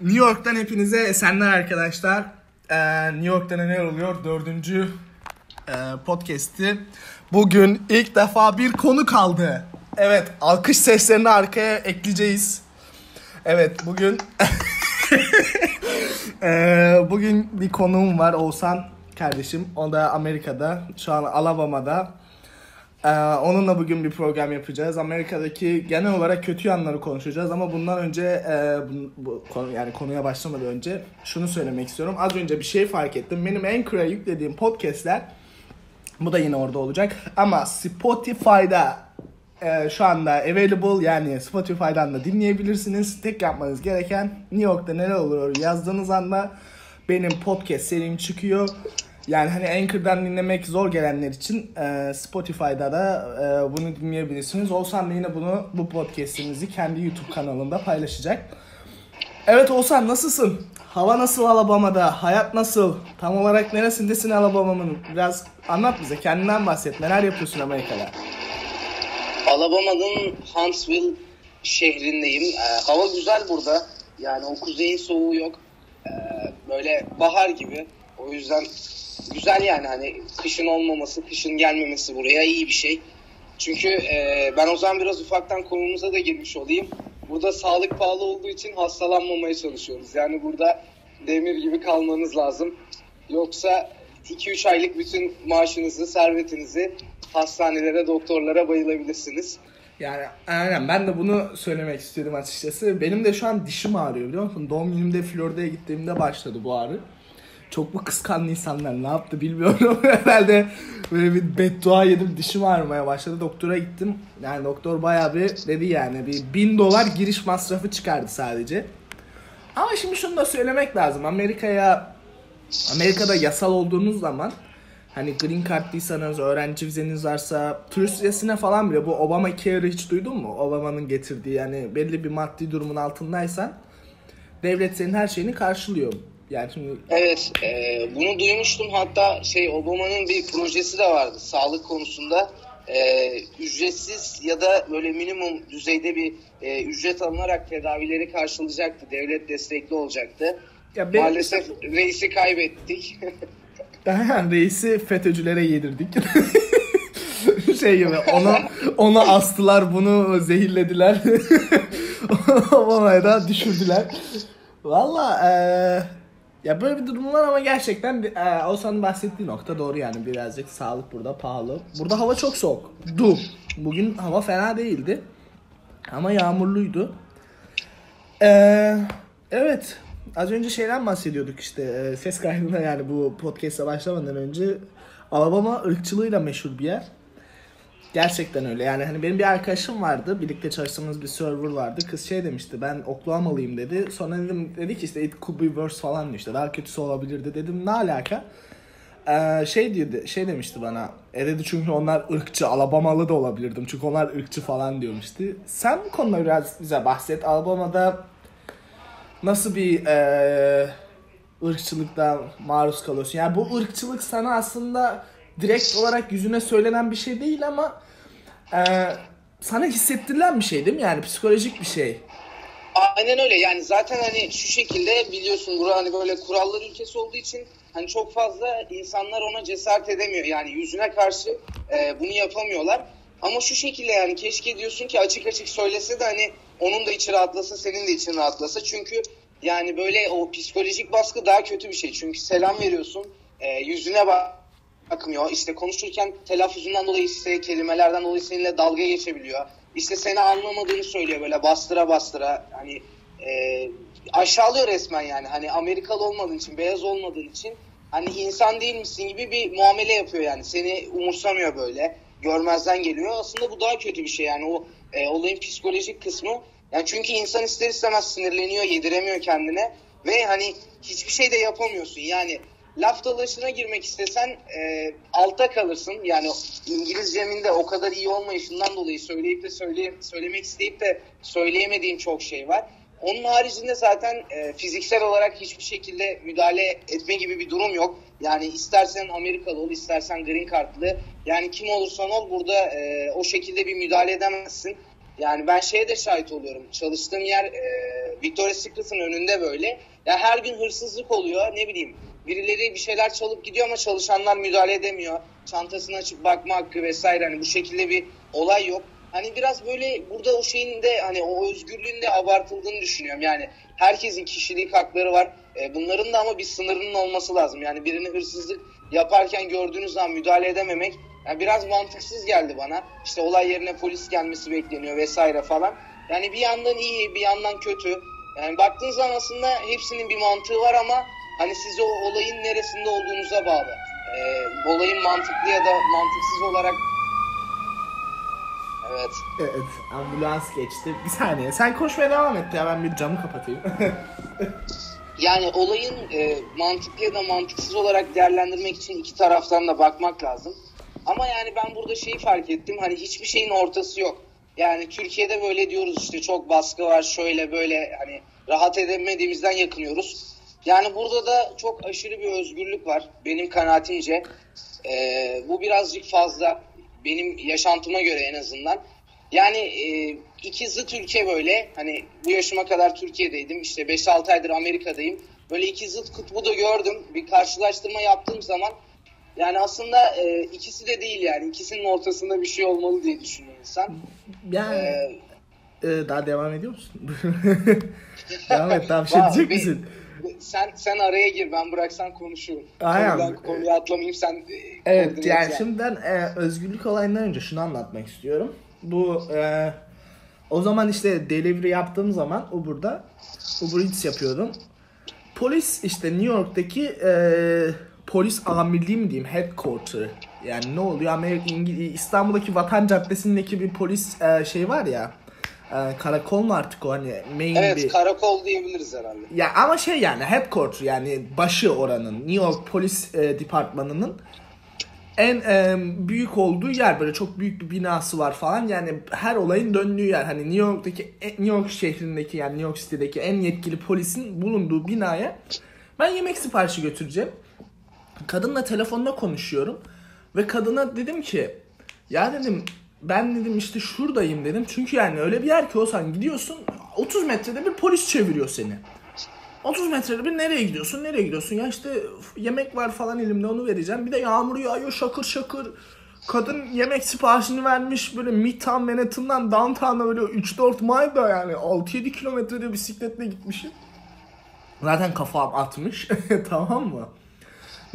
New York'tan hepinize esenler arkadaşlar. Ee, New York'ta neler oluyor? Dördüncü e, podcast'i. Bugün ilk defa bir konu kaldı. Evet, alkış seslerini arkaya ekleyeceğiz. Evet, bugün Ee, bugün bir konuğum var Oğuzhan kardeşim. O da Amerika'da, şu an Alabama'da. Ee, onunla bugün bir program yapacağız. Amerika'daki genel olarak kötü yanları konuşacağız ama bundan önce e, bu, bu konu yani konuya başlamadan önce şunu söylemek istiyorum. Az önce bir şey fark ettim. Benim Anchor'a yüklediğim podcast'ler bu da yine orada olacak ama Spotify'da e, şu anda available yani Spotify'dan da dinleyebilirsiniz. Tek yapmanız gereken New York'ta neler oluyor yazdığınız anda benim podcast serim çıkıyor. Yani hani Anchor'dan dinlemek zor gelenler için e, Spotify'da da e, bunu dinleyebilirsiniz. Olsan da yine bunu bu podcast'imizi kendi YouTube kanalında paylaşacak. Evet Oğuzhan nasılsın? Hava nasıl Alabama'da? Hayat nasıl? Tam olarak neresindesin Alabama'nın? Biraz anlat bize. Kendinden bahset. Neler yapıyorsun Amerika'da? Alabama'nın Huntsville şehrindeyim. Ee, hava güzel burada. Yani o kuzeyin soğuğu yok. Ee, böyle bahar gibi. O yüzden güzel yani hani kışın olmaması, kışın gelmemesi buraya iyi bir şey. Çünkü e, ben o zaman biraz ufaktan konumuza da girmiş olayım. Burada sağlık pahalı olduğu için hastalanmamaya çalışıyoruz. Yani burada demir gibi kalmanız lazım. Yoksa 2-3 aylık bütün maaşınızı, servetinizi hastanelere, doktorlara bayılabilirsiniz. Yani aynen ben de bunu söylemek istiyorum açıkçası. Benim de şu an dişim ağrıyor biliyor musun? Doğum günümde Florida'ya gittiğimde başladı bu ağrı. Çok mu kıskanlı insanlar ne yaptı bilmiyorum. Herhalde böyle bir beddua yedim dişim ağrımaya başladı. Doktora gittim. Yani doktor bayağı bir dedi yani bir bin dolar giriş masrafı çıkardı sadece. Ama şimdi şunu da söylemek lazım. Amerika'ya Amerika'da yasal olduğunuz zaman hani green card'lıysanız, öğrenci vizeniz varsa, turist vizesine falan bile bu Obama Care'ı hiç duydun mu? Obama'nın getirdiği yani belli bir maddi durumun altındaysan devlet senin her şeyini karşılıyor. Yani şimdi Evet, e, bunu duymuştum. Hatta şey Obama'nın bir projesi de vardı sağlık konusunda. E, ücretsiz ya da böyle minimum düzeyde bir e, ücret alınarak tedavileri karşılayacaktı. Devlet destekli olacaktı. ya benim Maalesef reisi kaybettik. reisi FETÖ'cülere yedirdik. şey gibi onu onu astılar bunu zehirlediler. Obama'ya da düşürdüler. Valla eee, ya böyle bir durum var ama gerçekten eee Oğuzhan'ın bahsettiği nokta doğru yani birazcık sağlık burada pahalı. Burada hava çok soğuk. Du. Bugün hava fena değildi. Ama yağmurluydu. Eee evet. Az önce şeyden bahsediyorduk işte eee, ses kaydında yani bu podcast'a başlamadan önce Alabama ırkçılığıyla meşhur bir yer. Gerçekten öyle. Yani hani benim bir arkadaşım vardı. Birlikte çalıştığımız bir server vardı. Kız şey demişti. Ben Oklahoma'lıyım dedi. Sonra dedim dedi ki işte it could be worse falan işte. Daha kötüsü olabilirdi dedim. Ne alaka? Ee, şey diyordu, şey demişti bana. E dedi çünkü onlar ırkçı, Alabamalı da olabilirdim. Çünkü onlar ırkçı falan diyormuştu. Sen bu konuda biraz bize bahset. Alabama'da nasıl bir eee ırkçılıkta maruz kalıyorsun? Yani bu ırkçılık sana aslında direkt olarak yüzüne söylenen bir şey değil ama eee, sana hissettirilen bir şey değil mi? Yani psikolojik bir şey. Aynen öyle. Yani zaten hani şu şekilde biliyorsun bura hani böyle kurallar ülkesi olduğu için hani çok fazla insanlar ona cesaret edemiyor. Yani yüzüne karşı e, bunu yapamıyorlar. Ama şu şekilde yani keşke diyorsun ki açık açık söylese de hani onun da içi rahatlasa senin de için rahatlasa. Çünkü yani böyle o psikolojik baskı daha kötü bir şey. Çünkü selam veriyorsun e, yüzüne bak bakmıyor. İşte konuşurken telaffuzundan dolayı işte kelimelerden dolayı seninle dalga geçebiliyor. İşte seni anlamadığını söylüyor böyle bastıra bastıra. Hani e, aşağılıyor resmen yani. Hani Amerikalı olmadığın için, beyaz olmadığın için hani insan değil misin gibi bir muamele yapıyor yani. Seni umursamıyor böyle. Görmezden geliyor. Aslında bu daha kötü bir şey yani o e, olayın psikolojik kısmı. Yani çünkü insan ister istemez sinirleniyor, yediremiyor kendine ve hani hiçbir şey de yapamıyorsun. Yani laf dalaşına girmek istesen e, altta kalırsın. Yani İngilizcemin de o kadar iyi olmayışından dolayı söyleyip de söyle, söylemek isteyip de söyleyemediğim çok şey var. Onun haricinde zaten e, fiziksel olarak hiçbir şekilde müdahale etme gibi bir durum yok. Yani istersen Amerikalı ol, istersen green cardlı. Yani kim olursan ol burada e, o şekilde bir müdahale edemezsin. Yani ben şeye de şahit oluyorum. Çalıştığım yer e, Victoria's Secret'ın önünde böyle. Ya her gün hırsızlık oluyor. Ne bileyim birileri bir şeyler çalıp gidiyor ama çalışanlar müdahale edemiyor. Çantasını açıp bakma hakkı vesaire hani bu şekilde bir olay yok. Hani biraz böyle burada o şeyin de hani o özgürlüğün de abartıldığını düşünüyorum. Yani herkesin kişilik hakları var. E, bunların da ama bir sınırının olması lazım. Yani birini hırsızlık yaparken gördüğünüz zaman müdahale edememek yani biraz mantıksız geldi bana. İşte olay yerine polis gelmesi bekleniyor vesaire falan. Yani bir yandan iyi, bir yandan kötü. Yani baktığınız zaman aslında hepsinin bir mantığı var ama hani siz o olayın neresinde olduğunuza bağlı. Ee, olayın mantıklı ya da mantıksız olarak Evet. Evet, ambulans geçti. Bir saniye. Sen konuşmaya devam et ya ben bir camı kapatayım. yani olayın e, mantıklı ya da mantıksız olarak değerlendirmek için iki taraftan da bakmak lazım. Ama yani ben burada şeyi fark ettim. Hani hiçbir şeyin ortası yok. Yani Türkiye'de böyle diyoruz işte çok baskı var şöyle böyle hani rahat edemediğimizden yakınıyoruz. Yani burada da çok aşırı bir özgürlük var benim kanaatimce. Ee, bu birazcık fazla benim yaşantıma göre en azından. Yani e, iki zıt ülke böyle hani bu yaşıma kadar Türkiye'deydim işte 5-6 aydır Amerika'dayım. Böyle iki zıt kutbu da gördüm. Bir karşılaştırma yaptığım zaman yani aslında e, ikisi de değil yani. ikisinin ortasında bir şey olmalı diye düşünüyor insan. Yani ee, e, daha devam ediyor musun? devam et daha bir şey diyecek misin? Sen sen araya gir ben bıraksan konuşurum. Aynen. Konudan konuya atlamayayım sen e, Evet yani, yani şimdi ben e, özgürlük olayından önce şunu anlatmak istiyorum. Bu e, o zaman işte delivery yaptığım zaman Uber'da Uber Eats yapıyordum. Polis işte New York'taki e, polis amirliği mi diyeyim headquarter yani ne oluyor Amerika İngiliz, İstanbul'daki Vatan Caddesi'ndeki bir polis e, şey var ya e, karakol mu artık o hani main evet, bir... karakol diyebiliriz herhalde. Ya ama şey yani headquarter yani başı oranın New York polis e, departmanının en e, büyük olduğu yer böyle çok büyük bir binası var falan yani her olayın döndüğü yer hani New York'taki e, New York şehrindeki yani New York City'deki en yetkili polisin bulunduğu binaya ben yemek siparişi götüreceğim. Kadınla telefonda konuşuyorum. Ve kadına dedim ki ya dedim ben dedim işte şuradayım dedim. Çünkü yani öyle bir yer ki olsan gidiyorsun 30 metrede bir polis çeviriyor seni. 30 metrede bir nereye gidiyorsun nereye gidiyorsun ya işte yemek var falan elimde onu vereceğim. Bir de yağmur yağıyor şakır şakır. Kadın yemek siparişini vermiş böyle Midtown Manhattan'dan downtown'a böyle 3-4 mile da yani 6-7 kilometrede bisikletle gitmişim. Zaten kafam atmış tamam mı?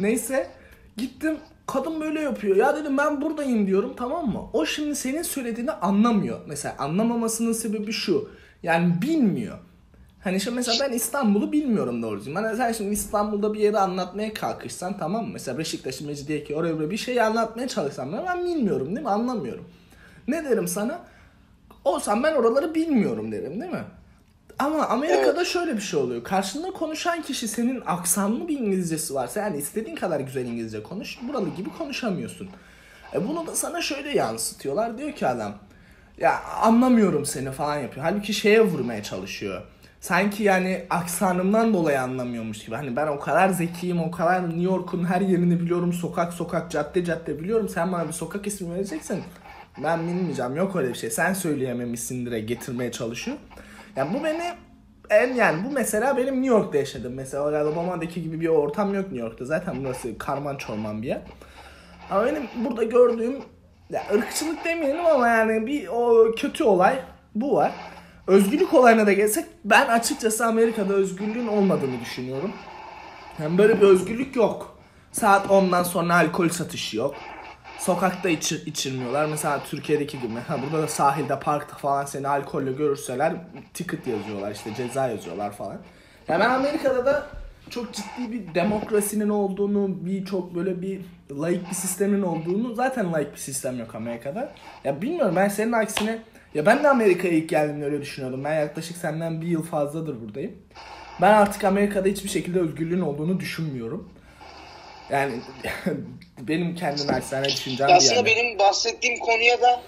Neyse gittim kadın böyle yapıyor. Ya dedim ben buradayım diyorum tamam mı? O şimdi senin söylediğini anlamıyor. Mesela anlamamasının sebebi şu. Yani bilmiyor. Hani şimdi mesela ben İstanbul'u bilmiyorum doğru düzgün. Hani sen şimdi İstanbul'da bir yeri anlatmaya kalkışsan tamam mı? Mesela Beşiktaş'ın Mecidiyeköy oraya buraya bir şey anlatmaya çalışsam ben, ben bilmiyorum değil mi? Anlamıyorum. Ne derim sana? Olsam ben oraları bilmiyorum derim değil mi? Ama Amerika'da evet. şöyle bir şey oluyor. Karşında konuşan kişi senin aksanlı bir İngilizcesi varsa yani istediğin kadar güzel İngilizce konuş. Buralı gibi konuşamıyorsun. E bunu da sana şöyle yansıtıyorlar. Diyor ki adam ya anlamıyorum seni falan yapıyor. Halbuki şeye vurmaya çalışıyor. Sanki yani aksanımdan dolayı anlamıyormuş gibi. Hani ben o kadar zekiyim, o kadar New York'un her yerini biliyorum. Sokak sokak, cadde cadde biliyorum. Sen bana bir sokak ismi vereceksin. Ben bilmeyeceğim. Yok öyle bir şey. Sen söyleyememişsindir'e getirmeye çalışıyor. Yani bu beni en yani bu mesela benim New York'ta yaşadım. Mesela Alabama'daki gibi bir ortam yok New York'ta. Zaten burası karman çorman bir yer. Ama benim burada gördüğüm ya ırkçılık demeyelim ama yani bir o kötü olay bu var. Özgürlük olayına da gelsek ben açıkçası Amerika'da özgürlüğün olmadığını düşünüyorum. Yani böyle bir özgürlük yok. Saat 10'dan sonra alkol satışı yok. Sokakta içir, içirmiyorlar. Mesela Türkiye'deki gibi. Ha, burada da sahilde, parkta falan seni alkolle görürseler ticket yazıyorlar işte ceza yazıyorlar falan. Yani ben Amerika'da da çok ciddi bir demokrasinin olduğunu, bir çok böyle bir laik bir sistemin olduğunu zaten laik bir sistem yok Amerika'da. Ya bilmiyorum ben senin aksine ya ben de Amerika'ya ilk geldiğimde öyle düşünüyordum. Ben yaklaşık senden bir yıl fazladır buradayım. Ben artık Amerika'da hiçbir şekilde özgürlüğün olduğunu düşünmüyorum. Yani benim kendi naçizane düşüncem ya Aslında yani. benim bahsettiğim konuya da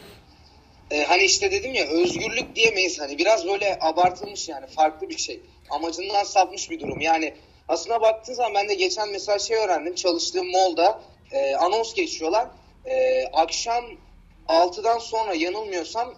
e, hani işte dedim ya özgürlük diyemeyiz hani biraz böyle abartılmış yani farklı bir şey. Amacından sapmış bir durum. Yani aslında baktığın zaman ben de geçen mesela şey öğrendim. Çalıştığım molda e, anons geçiyorlar. E, akşam 6'dan sonra yanılmıyorsam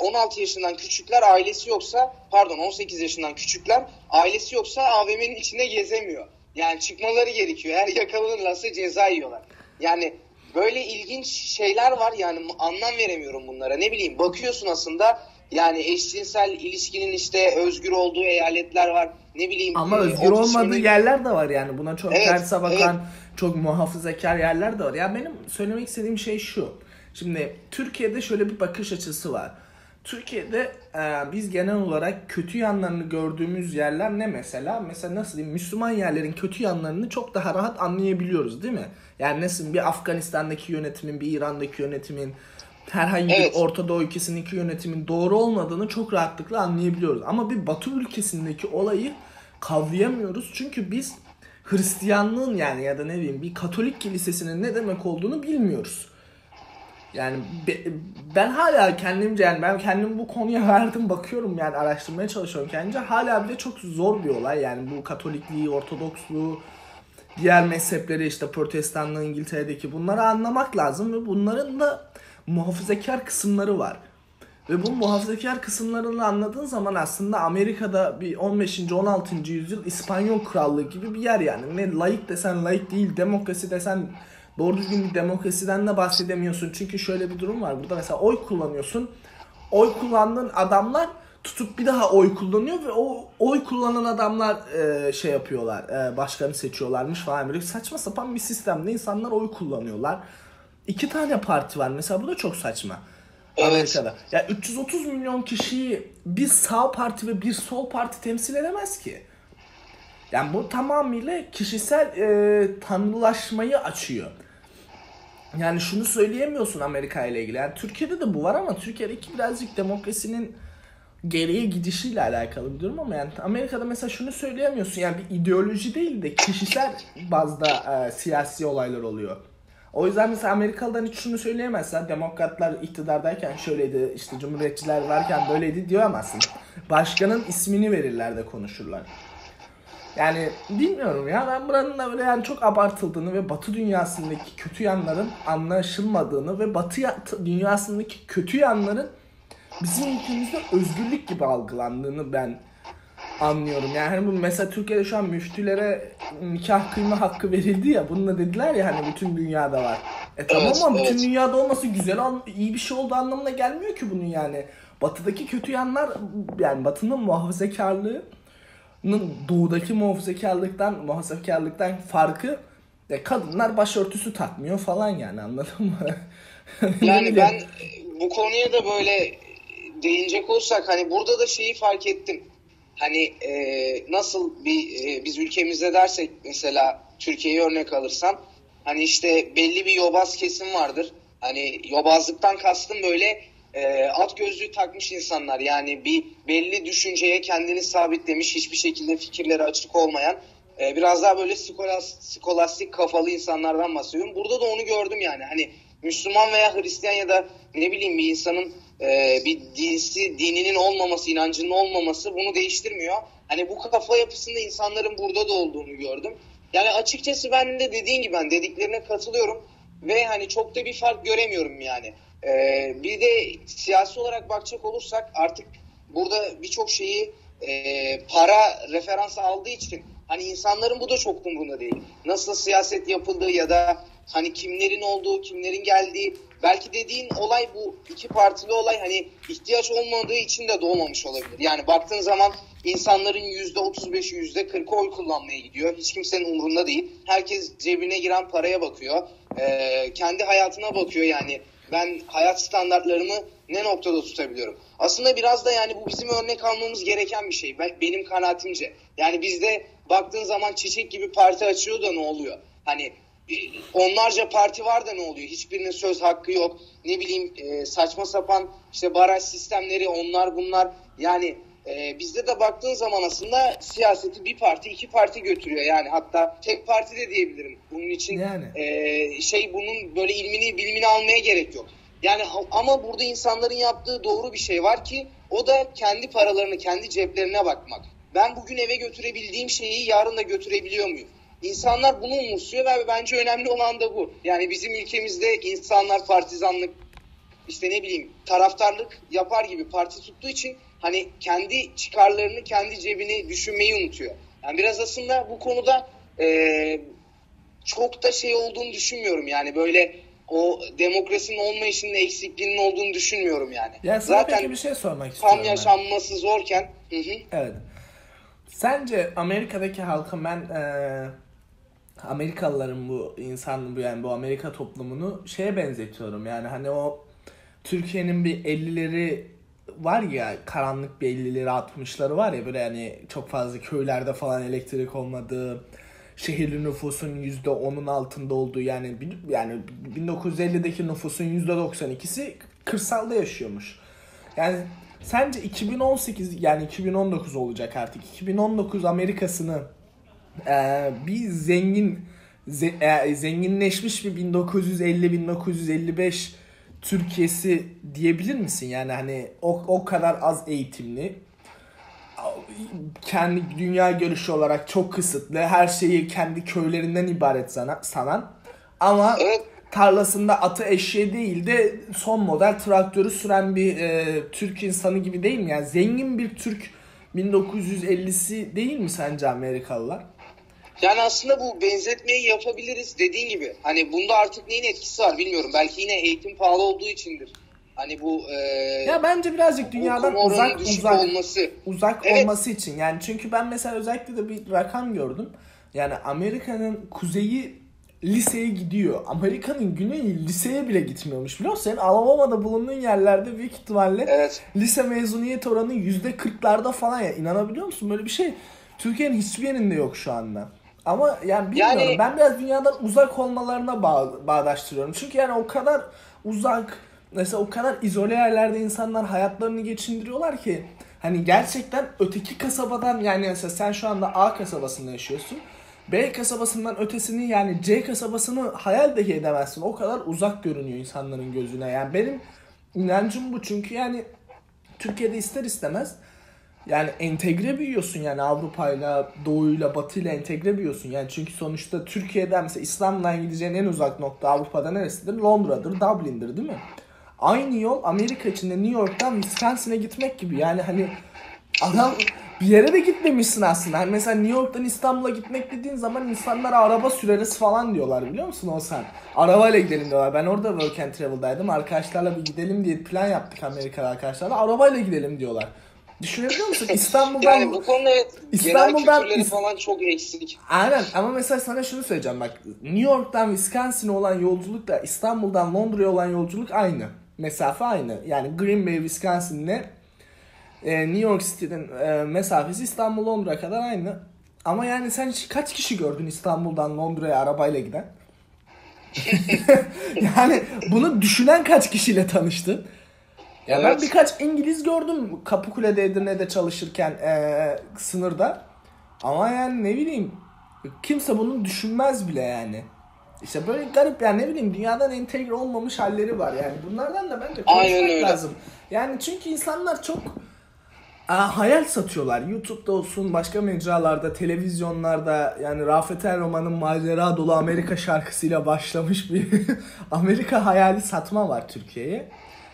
16 yaşından küçükler ailesi yoksa pardon 18 yaşından küçükler ailesi yoksa AVM'nin içinde gezemiyor. Yani çıkmaları gerekiyor. Eğer yakalanırlarsa ceza yiyorlar. Yani böyle ilginç şeyler var yani anlam veremiyorum bunlara. Ne bileyim bakıyorsun aslında yani eşcinsel ilişkinin işte özgür olduğu eyaletler var. Ne bileyim. Ama özgür olmadığı yerler de var yani. Buna çok evet, terse bakan, evet. çok muhafazakar yerler de var. Ya yani benim söylemek istediğim şey şu. Şimdi Türkiye'de şöyle bir bakış açısı var. Türkiye'de e, biz genel olarak kötü yanlarını gördüğümüz yerler ne mesela? Mesela nasıl diyeyim? Müslüman yerlerin kötü yanlarını çok daha rahat anlayabiliyoruz değil mi? Yani nasıl bir Afganistan'daki yönetimin, bir İran'daki yönetimin, herhangi evet. bir Orta Doğu ülkesindeki yönetimin doğru olmadığını çok rahatlıkla anlayabiliyoruz. Ama bir Batı ülkesindeki olayı kavrayamıyoruz. Çünkü biz Hristiyanlığın yani ya da ne diyeyim bir Katolik kilisesinin ne demek olduğunu bilmiyoruz. Yani be, ben hala kendimce yani ben kendim bu konuya verdim bakıyorum yani araştırmaya çalışıyorum kendimce hala bile çok zor bir olay yani bu Katolikliği, Ortodoksluğu, diğer mezhepleri işte Protestanlığı İngiltere'deki bunları anlamak lazım ve bunların da muhafazakar kısımları var. Ve bu muhafazakar kısımlarını anladığın zaman aslında Amerika'da bir 15. 16. yüzyıl İspanyol krallığı gibi bir yer yani. Ne layık desen layık değil, demokrasi desen doğru düzgün bir demokrasiden de bahsedemiyorsun. Çünkü şöyle bir durum var. Burada mesela oy kullanıyorsun. Oy kullandığın adamlar tutup bir daha oy kullanıyor ve o oy kullanan adamlar e, şey yapıyorlar. E, başkanı seçiyorlarmış falan böyle saçma sapan bir sistemde insanlar oy kullanıyorlar. İki tane parti var mesela bu da çok saçma. Evet. Amerika'da. Ya 330 milyon kişiyi bir sağ parti ve bir sol parti temsil edemez ki. Yani bu tamamıyla kişisel e, tanrılaşmayı açıyor. Yani şunu söyleyemiyorsun Amerika ile ilgili. Yani Türkiye'de de bu var ama Türkiye'deki birazcık demokrasinin geriye gidişiyle alakalı bir durum ama yani Amerika'da mesela şunu söyleyemiyorsun. Yani bir ideoloji değil de kişisel bazda e, siyasi olaylar oluyor. O yüzden mesela Amerikalı'dan hiç şunu söyleyemezsen demokratlar iktidardayken şöyleydi işte cumhuriyetçiler varken böyleydi diyemezsin. Başkanın ismini verirler de konuşurlar. Yani bilmiyorum ya ben buranın da böyle yani çok abartıldığını ve batı dünyasındaki kötü yanların anlaşılmadığını ve batı dünyasındaki kötü yanların bizim ülkemizde özgürlük gibi algılandığını ben anlıyorum. Yani hani bu mesela Türkiye'de şu an müftülere nikah kıyma hakkı verildi ya. Bunu da dediler ya hani bütün dünyada var. E tamam evet, ama evet. bütün dünyada olması güzel iyi bir şey olduğu anlamına gelmiyor ki bunun yani. Batıdaki kötü yanlar yani Batı'nın muhafazakarlığı doğudaki muhafazakarlıktan muhafazakarlıktan farkı e, kadınlar başörtüsü takmıyor falan yani anladın mı? yani ben bu konuya da böyle değinecek olursak hani burada da şeyi fark ettim hani e, nasıl bir e, biz ülkemizde dersek mesela Türkiye'yi örnek alırsam hani işte belli bir yobaz kesim vardır. Hani yobazlıktan kastım böyle e, at gözlüğü takmış insanlar yani bir belli düşünceye kendini sabitlemiş hiçbir şekilde fikirleri açık olmayan e, biraz daha böyle skolas, skolastik kafalı insanlardan bahsediyorum. Burada da onu gördüm yani hani Müslüman veya Hristiyan ya da ne bileyim bir insanın e, bir dinsi, dininin olmaması, inancının olmaması bunu değiştirmiyor. Hani bu kafa yapısında insanların burada da olduğunu gördüm. Yani açıkçası ben de dediğin gibi ben dediklerine katılıyorum ve hani çok da bir fark göremiyorum yani. Ee, bir de siyasi olarak bakacak olursak artık burada birçok şeyi e, para referans aldığı için hani insanların bu da çok umurunda değil. Nasıl siyaset yapıldığı ya da hani kimlerin olduğu, kimlerin geldiği belki dediğin olay bu iki partili olay hani ihtiyaç olmadığı için de doğmamış olabilir. Yani baktığın zaman insanların yüzde otuz beşi yüzde kırkı oy kullanmaya gidiyor. Hiç kimsenin umurunda değil. Herkes cebine giren paraya bakıyor. Ee, kendi hayatına bakıyor yani. Ben hayat standartlarımı ne noktada tutabiliyorum? Aslında biraz da yani bu bizim örnek almamız gereken bir şey. Ben, benim kanaatimce. Yani bizde baktığın zaman çiçek gibi parti açıyor da ne oluyor? Hani onlarca parti var da ne oluyor? Hiçbirinin söz hakkı yok. Ne bileyim e, saçma sapan işte baraj sistemleri onlar bunlar. Yani e, bizde de baktığın zaman aslında siyaseti bir parti iki parti götürüyor. Yani hatta tek parti de diyebilirim. Bunun için yani. e, şey bunun böyle ilmini bilimini almaya gerek yok. Yani ama burada insanların yaptığı doğru bir şey var ki o da kendi paralarını kendi ceplerine bakmak. Ben bugün eve götürebildiğim şeyi yarın da götürebiliyor muyum? İnsanlar bunu umursuyor ve bence önemli olan da bu. Yani bizim ülkemizde insanlar partizanlık işte ne bileyim taraftarlık yapar gibi parti tuttuğu için hani kendi çıkarlarını, kendi cebini düşünmeyi unutuyor. Yani biraz aslında bu konuda e, çok da şey olduğunu düşünmüyorum yani böyle o demokrasinin olmayışının eksikliğinin olduğunu düşünmüyorum yani. Ya sana Zaten peki bir şey sormak istiyorum. tam ben. yaşanması zorken hı hı. Evet. Sence Amerika'daki halkın ben e, Amerikalıların bu insan bu yani bu Amerika toplumunu şeye benzetiyorum. Yani hani o Türkiye'nin bir 50'leri var ya karanlık bir 50'leri 60'ları var ya böyle yani çok fazla köylerde falan elektrik olmadığı şehirli nüfusun %10'un altında olduğu yani yani 1950'deki nüfusun %92'si kırsalda yaşıyormuş. Yani sence 2018 yani 2019 olacak artık. 2019 Amerika'sını e, bir zengin ze- e, zenginleşmiş bir 1950-1955 Türkiye'si diyebilir misin? Yani hani o, o kadar az eğitimli kendi dünya görüşü olarak çok kısıtlı. Her şeyi kendi köylerinden ibaret sana, sanan. Ama Evet. tarlasında atı eşeği değil de son model traktörü süren bir e, Türk insanı gibi değil mi? Yani zengin bir Türk 1950'si değil mi sence Amerikalılar? Yani aslında bu benzetmeyi yapabiliriz dediğin gibi. Hani bunda artık neyin etkisi var bilmiyorum. Belki yine eğitim pahalı olduğu içindir. Hani bu e, Ya bence birazcık dünyadan uzak uzak olması. uzak Evet. olması için. Yani çünkü ben mesela özellikle de bir rakam gördüm. Yani Amerika'nın kuzeyi liseye gidiyor. Amerika'nın güneyi liseye bile gitmiyormuş. Biliyor musun? Senin Alabama'da bulunduğun yerlerde büyük ihtimalle Evet. lise mezuniyet oranı yüzde kırklarda falan ya. İnanabiliyor musun? Böyle bir şey Türkiye'nin hiçbir yerinde yok şu anda. Ama yani bilmiyorum. Yani- Ben biraz dünyadan uzak olmalarına bağ, bağdaştırıyorum. Çünkü yani o kadar uzak, mesela o kadar izole yerlerde insanlar hayatlarını geçindiriyorlar ki hani gerçekten öteki kasabadan yani mesela sen şu anda A kasabasında yaşıyorsun. B kasabasından ötesini yani C kasabasını hayal dahi edemezsin. O kadar uzak görünüyor insanların gözüne. Yani benim inancım bu. Çünkü yani Türkiye'de ister istemez yani entegre büyüyorsun yani Avrupa'yla, Doğu'yla, Batı'yla entegre büyüyorsun. Yani çünkü sonuçta Türkiye'den mesela İstanbul'dan gideceğin en uzak nokta Avrupa'da neresidir? Londra'dır, Dublin'dir değil mi? Aynı yol Amerika içinde New York'tan Wisconsin'e gitmek gibi. Yani hani adam bir yere de gitmemişsin aslında. Hani mesela New York'tan İstanbul'a gitmek dediğin zaman insanlar araba süreriz falan diyorlar biliyor musun o sen? Arabayla gidelim diyorlar. Ben orada Work and Travel'daydım. Arkadaşlarla bir gidelim diye plan yaptık Amerikalı arkadaşlarla. Arabayla gidelim diyorlar. Düşünebiliyor musun? İstanbul'dan Yani bu konuda evet, İstanbul'dan- genel falan çok eksik. Aynen ama mesela sana şunu söyleyeceğim bak New York'tan Wisconsin'e olan yolculukla İstanbul'dan Londra'ya olan yolculuk aynı. Mesafe aynı. Yani Green Bay Wisconsin'le e, New York City'nin e, mesafesi İstanbul Londra kadar aynı. Ama yani sen kaç kişi gördün İstanbul'dan Londra'ya arabayla giden? yani bunu düşünen kaç kişiyle tanıştın? Ya ben birkaç İngiliz gördüm Kapıkule'de Edirne'de çalışırken eee, sınırda. Ama yani ne bileyim kimse bunu düşünmez bile yani. İşte böyle garip yani ne bileyim dünyadan entegre olmamış halleri var yani. Bunlardan da bence konuşmak lazım. Yani çünkü insanlar çok Aa, hayal satıyorlar. YouTube'da olsun, başka mecralarda, televizyonlarda yani Rafet El Roman'ın macera dolu Amerika şarkısıyla başlamış bir Amerika hayali satma var Türkiye'ye.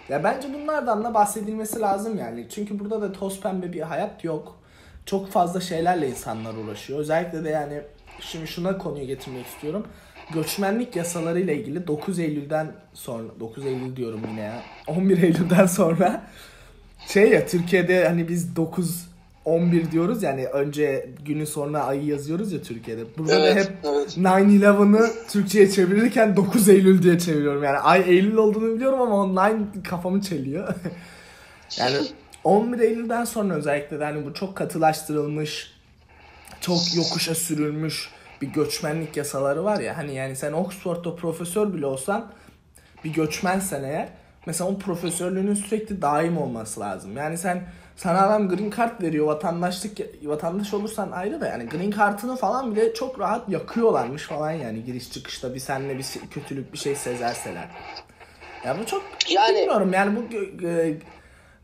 Ya bence bunlardan da bahsedilmesi lazım yani. Çünkü burada da toz pembe bir hayat yok. Çok fazla şeylerle insanlar uğraşıyor. Özellikle de yani şimdi şuna konuyu getirmek istiyorum. Göçmenlik yasalarıyla ilgili 9 Eylül'den sonra 9 Eylül diyorum yine ya. 11 Eylül'den sonra şey ya Türkiye'de hani biz 9 11 diyoruz yani önce günü sonra ayı yazıyoruz ya Türkiye'de. Burada da Evet, hep evet. 9-11'ı Türkçe'ye çevirirken 9 Eylül diye çeviriyorum. Yani ay Eylül olduğunu biliyorum ama o 9 kafamı çeliyor. yani 11 Eylül'den sonra özellikle de hani bu çok katılaştırılmış, çok yokuşa sürülmüş bir göçmenlik yasaları var ya. Hani yani sen Oxford'da profesör bile olsan bir göçmensen eğer mesela o profesörlüğünün sürekli daim olması lazım. Yani sen sana adam green card veriyor vatandaşlık vatandaş olursan ayrı da yani green card'ını falan bile çok rahat yakıyorlarmış falan yani giriş çıkışta bir seninle bir şey- kötülük bir şey sezerseler. Ya bu çok Yani- bilmiyorum yani bu e,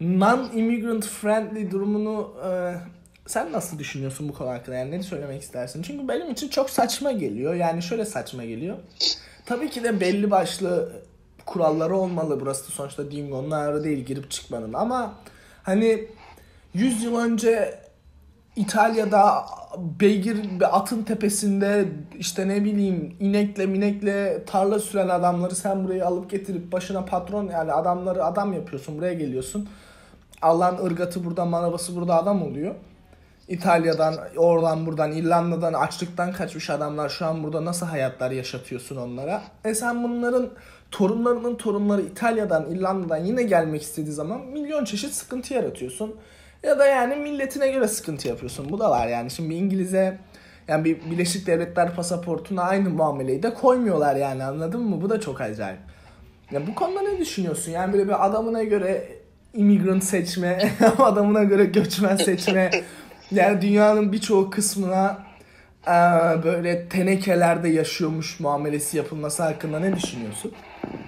non-immigrant friendly durumunu e, sen nasıl düşünüyorsun bu konu hakkında? Yani ne söylemek istersin? Çünkü benim için çok saçma geliyor. Yani şöyle saçma geliyor. Tabii ki de belli başlı kuralları olmalı. Burası da sonuçta Dingo'nun ayarı değil girip çıkmanın. Ama hani 100 yıl önce İtalya'da beygir bir atın tepesinde işte ne bileyim inekle minekle tarla süren adamları sen buraya alıp getirip başına patron yani adamları adam yapıyorsun buraya geliyorsun. Allah'ın ırgatı burada manabası burada adam oluyor. İtalya'dan, oradan buradan, İrlanda'dan, açlıktan kaçmış adamlar şu an burada nasıl hayatlar yaşatıyorsun onlara? E sen bunların torunlarının torunları İtalya'dan, İrlanda'dan yine gelmek istediği zaman milyon çeşit sıkıntı yaratıyorsun. Ya da yani milletine göre sıkıntı yapıyorsun. Bu da var yani. Şimdi İngiliz'e yani bir Birleşik Devletler pasaportuna aynı muameleyi de koymuyorlar yani anladın mı? Bu da çok acayip. Ya bu konuda ne düşünüyorsun? Yani böyle bir adamına göre immigrant seçme, adamına göre göçmen seçme. Yani dünyanın birçok kısmına böyle tenekelerde yaşıyormuş muamelesi yapılması hakkında ne düşünüyorsun?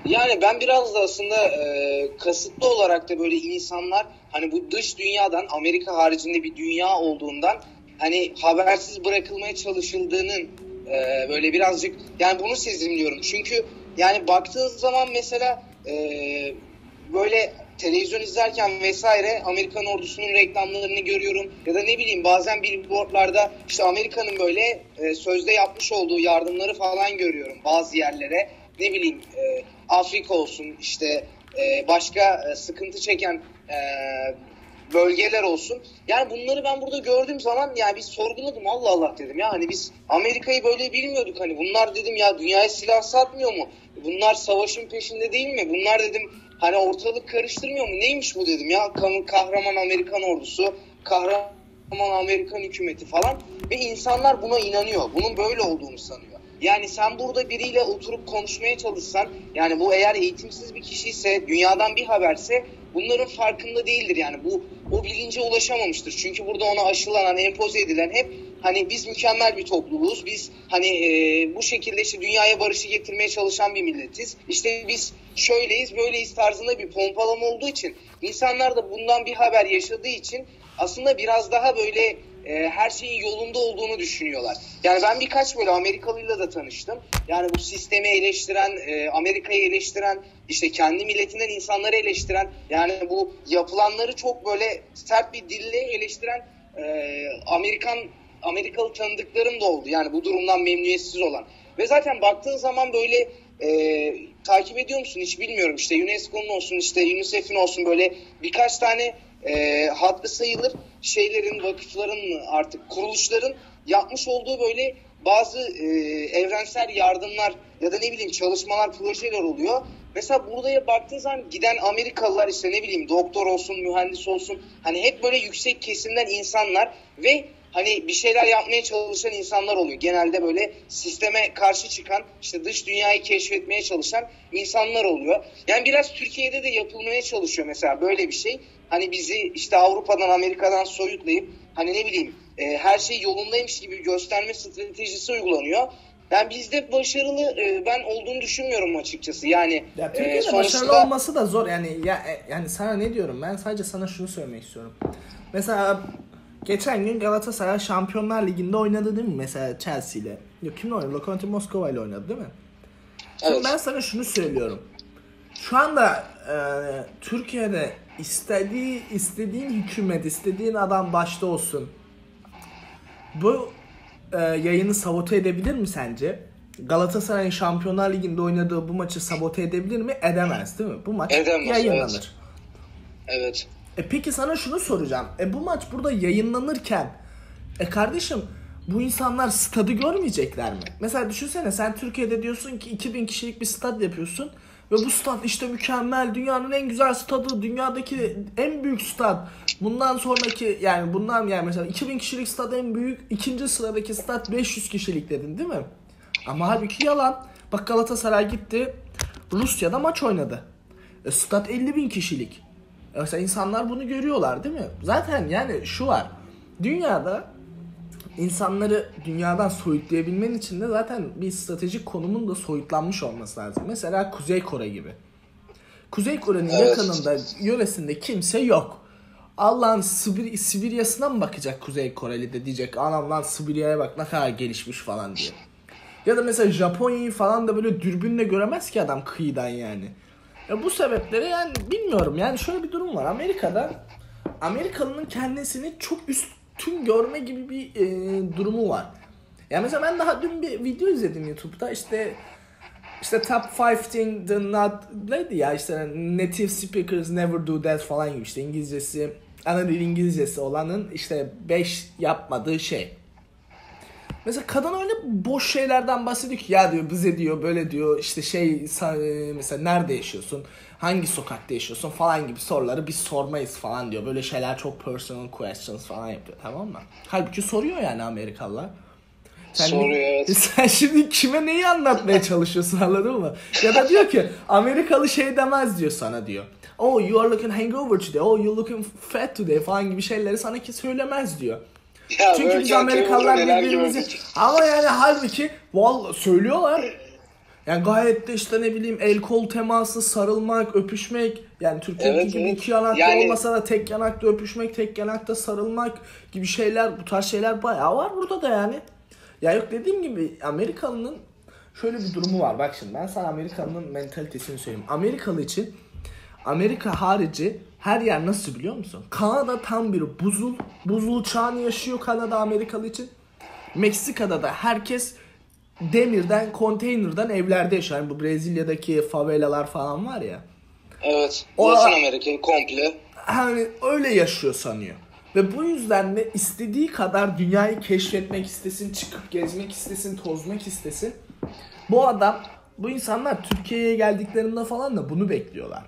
Yani ben biraz da aslında e, kasıtlı olarak da böyle insanlar hani bu dış dünyadan Amerika haricinde bir dünya olduğundan hani habersiz bırakılmaya çalışıldığının e, böyle birazcık yani bunu sezimliyorum. Çünkü yani baktığın zaman mesela e, böyle televizyon izlerken vesaire Amerikan ordusunun reklamlarını görüyorum ya da ne bileyim bazen billboardlarda işte Amerika'nın böyle e, sözde yapmış olduğu yardımları falan görüyorum bazı yerlere ne bileyim e, Afrika olsun işte e, başka e, sıkıntı çeken e, bölgeler olsun. Yani bunları ben burada gördüğüm zaman yani bir sorguladım Allah Allah dedim ya hani biz Amerika'yı böyle bilmiyorduk hani bunlar dedim ya dünyaya silah satmıyor mu? Bunlar savaşın peşinde değil mi? Bunlar dedim hani ortalık karıştırmıyor mu? Neymiş bu dedim ya kahraman Amerikan ordusu, kahraman Amerikan hükümeti falan ve insanlar buna inanıyor. Bunun böyle olduğunu sanıyor. Yani sen burada biriyle oturup konuşmaya çalışsan yani bu eğer eğitimsiz bir kişi ise dünyadan bir haberse bunların farkında değildir yani bu o bilince ulaşamamıştır. Çünkü burada ona aşılanan, empoze edilen hep hani biz mükemmel bir topluluğuz. Biz hani e, bu şekilde işte dünyaya barışı getirmeye çalışan bir milletiz. İşte biz şöyleyiz, böyleyiz tarzında bir pompalama olduğu için insanlar da bundan bir haber yaşadığı için aslında biraz daha böyle e, her şeyin yolunda olduğunu düşünüyorlar. Yani ben birkaç böyle Amerikalıyla da tanıştım. Yani bu sistemi eleştiren, e, Amerika'yı eleştiren, işte kendi milletinden insanları eleştiren, yani bu yapılanları çok böyle sert bir dille eleştiren e, Amerikan Amerikalı tanıdıklarım da oldu. Yani bu durumdan memnuniyetsiz olan. Ve zaten baktığın zaman böyle e, takip ediyor musun hiç bilmiyorum. İşte UNESCO'nun olsun, işte UNICEF'in olsun böyle birkaç tane e, hatlı sayılır şeylerin, vakıfların artık kuruluşların yapmış olduğu böyle bazı e, evrensel yardımlar ya da ne bileyim çalışmalar, projeler oluyor. Mesela buraya baktığın zaman giden Amerikalılar işte ne bileyim doktor olsun, mühendis olsun hani hep böyle yüksek kesimden insanlar ve hani bir şeyler yapmaya çalışan insanlar oluyor. Genelde böyle sisteme karşı çıkan, işte dış dünyayı keşfetmeye çalışan insanlar oluyor. Yani biraz Türkiye'de de yapılmaya çalışıyor mesela böyle bir şey. Hani bizi işte Avrupa'dan, Amerika'dan soyutlayıp hani ne bileyim e, her şey yolundaymış gibi gösterme stratejisi uygulanıyor. Yani bizde başarılı e, ben olduğunu düşünmüyorum açıkçası. Yani ya e, Türkiye'de e, sonuçta... başarılı olması da zor. Yani ya e, yani sana ne diyorum? Ben sadece sana şunu söylemek istiyorum. Mesela Geçen gün Galatasaray Şampiyonlar Ligi'nde oynadı değil mi? Mesela Chelsea ile. Yok kimle oynadı? Lokomotiv Moskova ile oynadı değil mi? Evet. Şimdi ben sana şunu söylüyorum. Şu anda e, Türkiye'de istediği istediğin hükümet, istediğin adam başta olsun. Bu e, yayını sabote edebilir mi sence? Galatasaray'ın Şampiyonlar Ligi'nde oynadığı bu maçı sabote edebilir mi? Edemez değil mi? Bu maç Edemez, yayınlanır. Evet. evet. E peki sana şunu soracağım. E bu maç burada yayınlanırken e kardeşim bu insanlar stadı görmeyecekler mi? Mesela düşünsene sen Türkiye'de diyorsun ki 2000 kişilik bir stad yapıyorsun ve bu stad işte mükemmel dünyanın en güzel stadı dünyadaki en büyük stad. Bundan sonraki yani bundan yani mesela 2000 kişilik stad en büyük ikinci sıradaki stad 500 kişilik dedin değil mi? Ama halbuki yalan. Bak Galatasaray gitti Rusya'da maç oynadı. E, stad 50 bin kişilik. Mesela insanlar bunu görüyorlar değil mi? Zaten yani şu var. Dünyada insanları dünyadan soyutlayabilmen için de zaten bir stratejik konumun da soyutlanmış olması lazım. Mesela Kuzey Kore gibi. Kuzey Kore'nin evet. yakınında, yöresinde kimse yok. Allah'ın Sibir Sibirya'sına mı bakacak Kuzey Koreli de diyecek anam lan Sibirya'ya bak ne kadar gelişmiş falan diye. Ya da mesela Japonya'yı falan da böyle dürbünle göremez ki adam kıyıdan yani. Ya bu sebeplere yani bilmiyorum yani şöyle bir durum var. Amerika'da Amerikalının kendisini çok üstün görme gibi bir e, durumu var. Ya mesela ben daha dün bir video izledim YouTube'da. İşte işte top 5 thing the not neydi ya? İşte native speakers never do that falan gibi. İşte İngilizcesi ana dil İngilizcesi olanın işte 5 yapmadığı şey. Mesela kadın öyle boş şeylerden bahsediyor ki ya diyor bize diyor böyle diyor. İşte şey mesela nerede yaşıyorsun hangi sokakta yaşıyorsun falan gibi soruları biz sormayız falan diyor. Böyle şeyler çok personal questions falan yapıyor tamam mı? Halbuki soruyor yani Amerikalılar. Sen, Soruyor evet. Sen şimdi kime neyi anlatmaya çalışıyorsun anladın mı? Ya da diyor ki Amerikalı şey demez diyor sana diyor. Oh you are looking hangover today. Oh you looking fat today falan gibi şeyleri sana ki söylemez diyor. Ya Çünkü biz Amerikalılar birbirimizi ama yani halbuki vallahi söylüyorlar. Yani gayet de işte ne bileyim el kol teması, sarılmak, öpüşmek. Yani Türkiye'deki evet, gibi evet. iki yanakta yani... olmasa da tek yanakta öpüşmek, tek yanakta sarılmak gibi şeyler, bu tarz şeyler bayağı var burada da yani. Ya yok dediğim gibi Amerikalının şöyle bir durumu var. Bak şimdi ben sana Amerikalının mentalitesini söyleyeyim. Amerikalı için Amerika harici her yer nasıl biliyor musun? Kanada tam bir buzul. Buzul çağını yaşıyor Kanada Amerikalı için. Meksika'da da herkes demirden, konteynerden evlerde yaşıyor. Yani bu Brezilya'daki favelalar falan var ya. Evet. Latin Amerika komple. Hani öyle yaşıyor sanıyor. Ve bu yüzden de istediği kadar dünyayı keşfetmek istesin, çıkıp gezmek istesin, tozmak istesin. Bu adam, bu insanlar Türkiye'ye geldiklerinde falan da bunu bekliyorlar.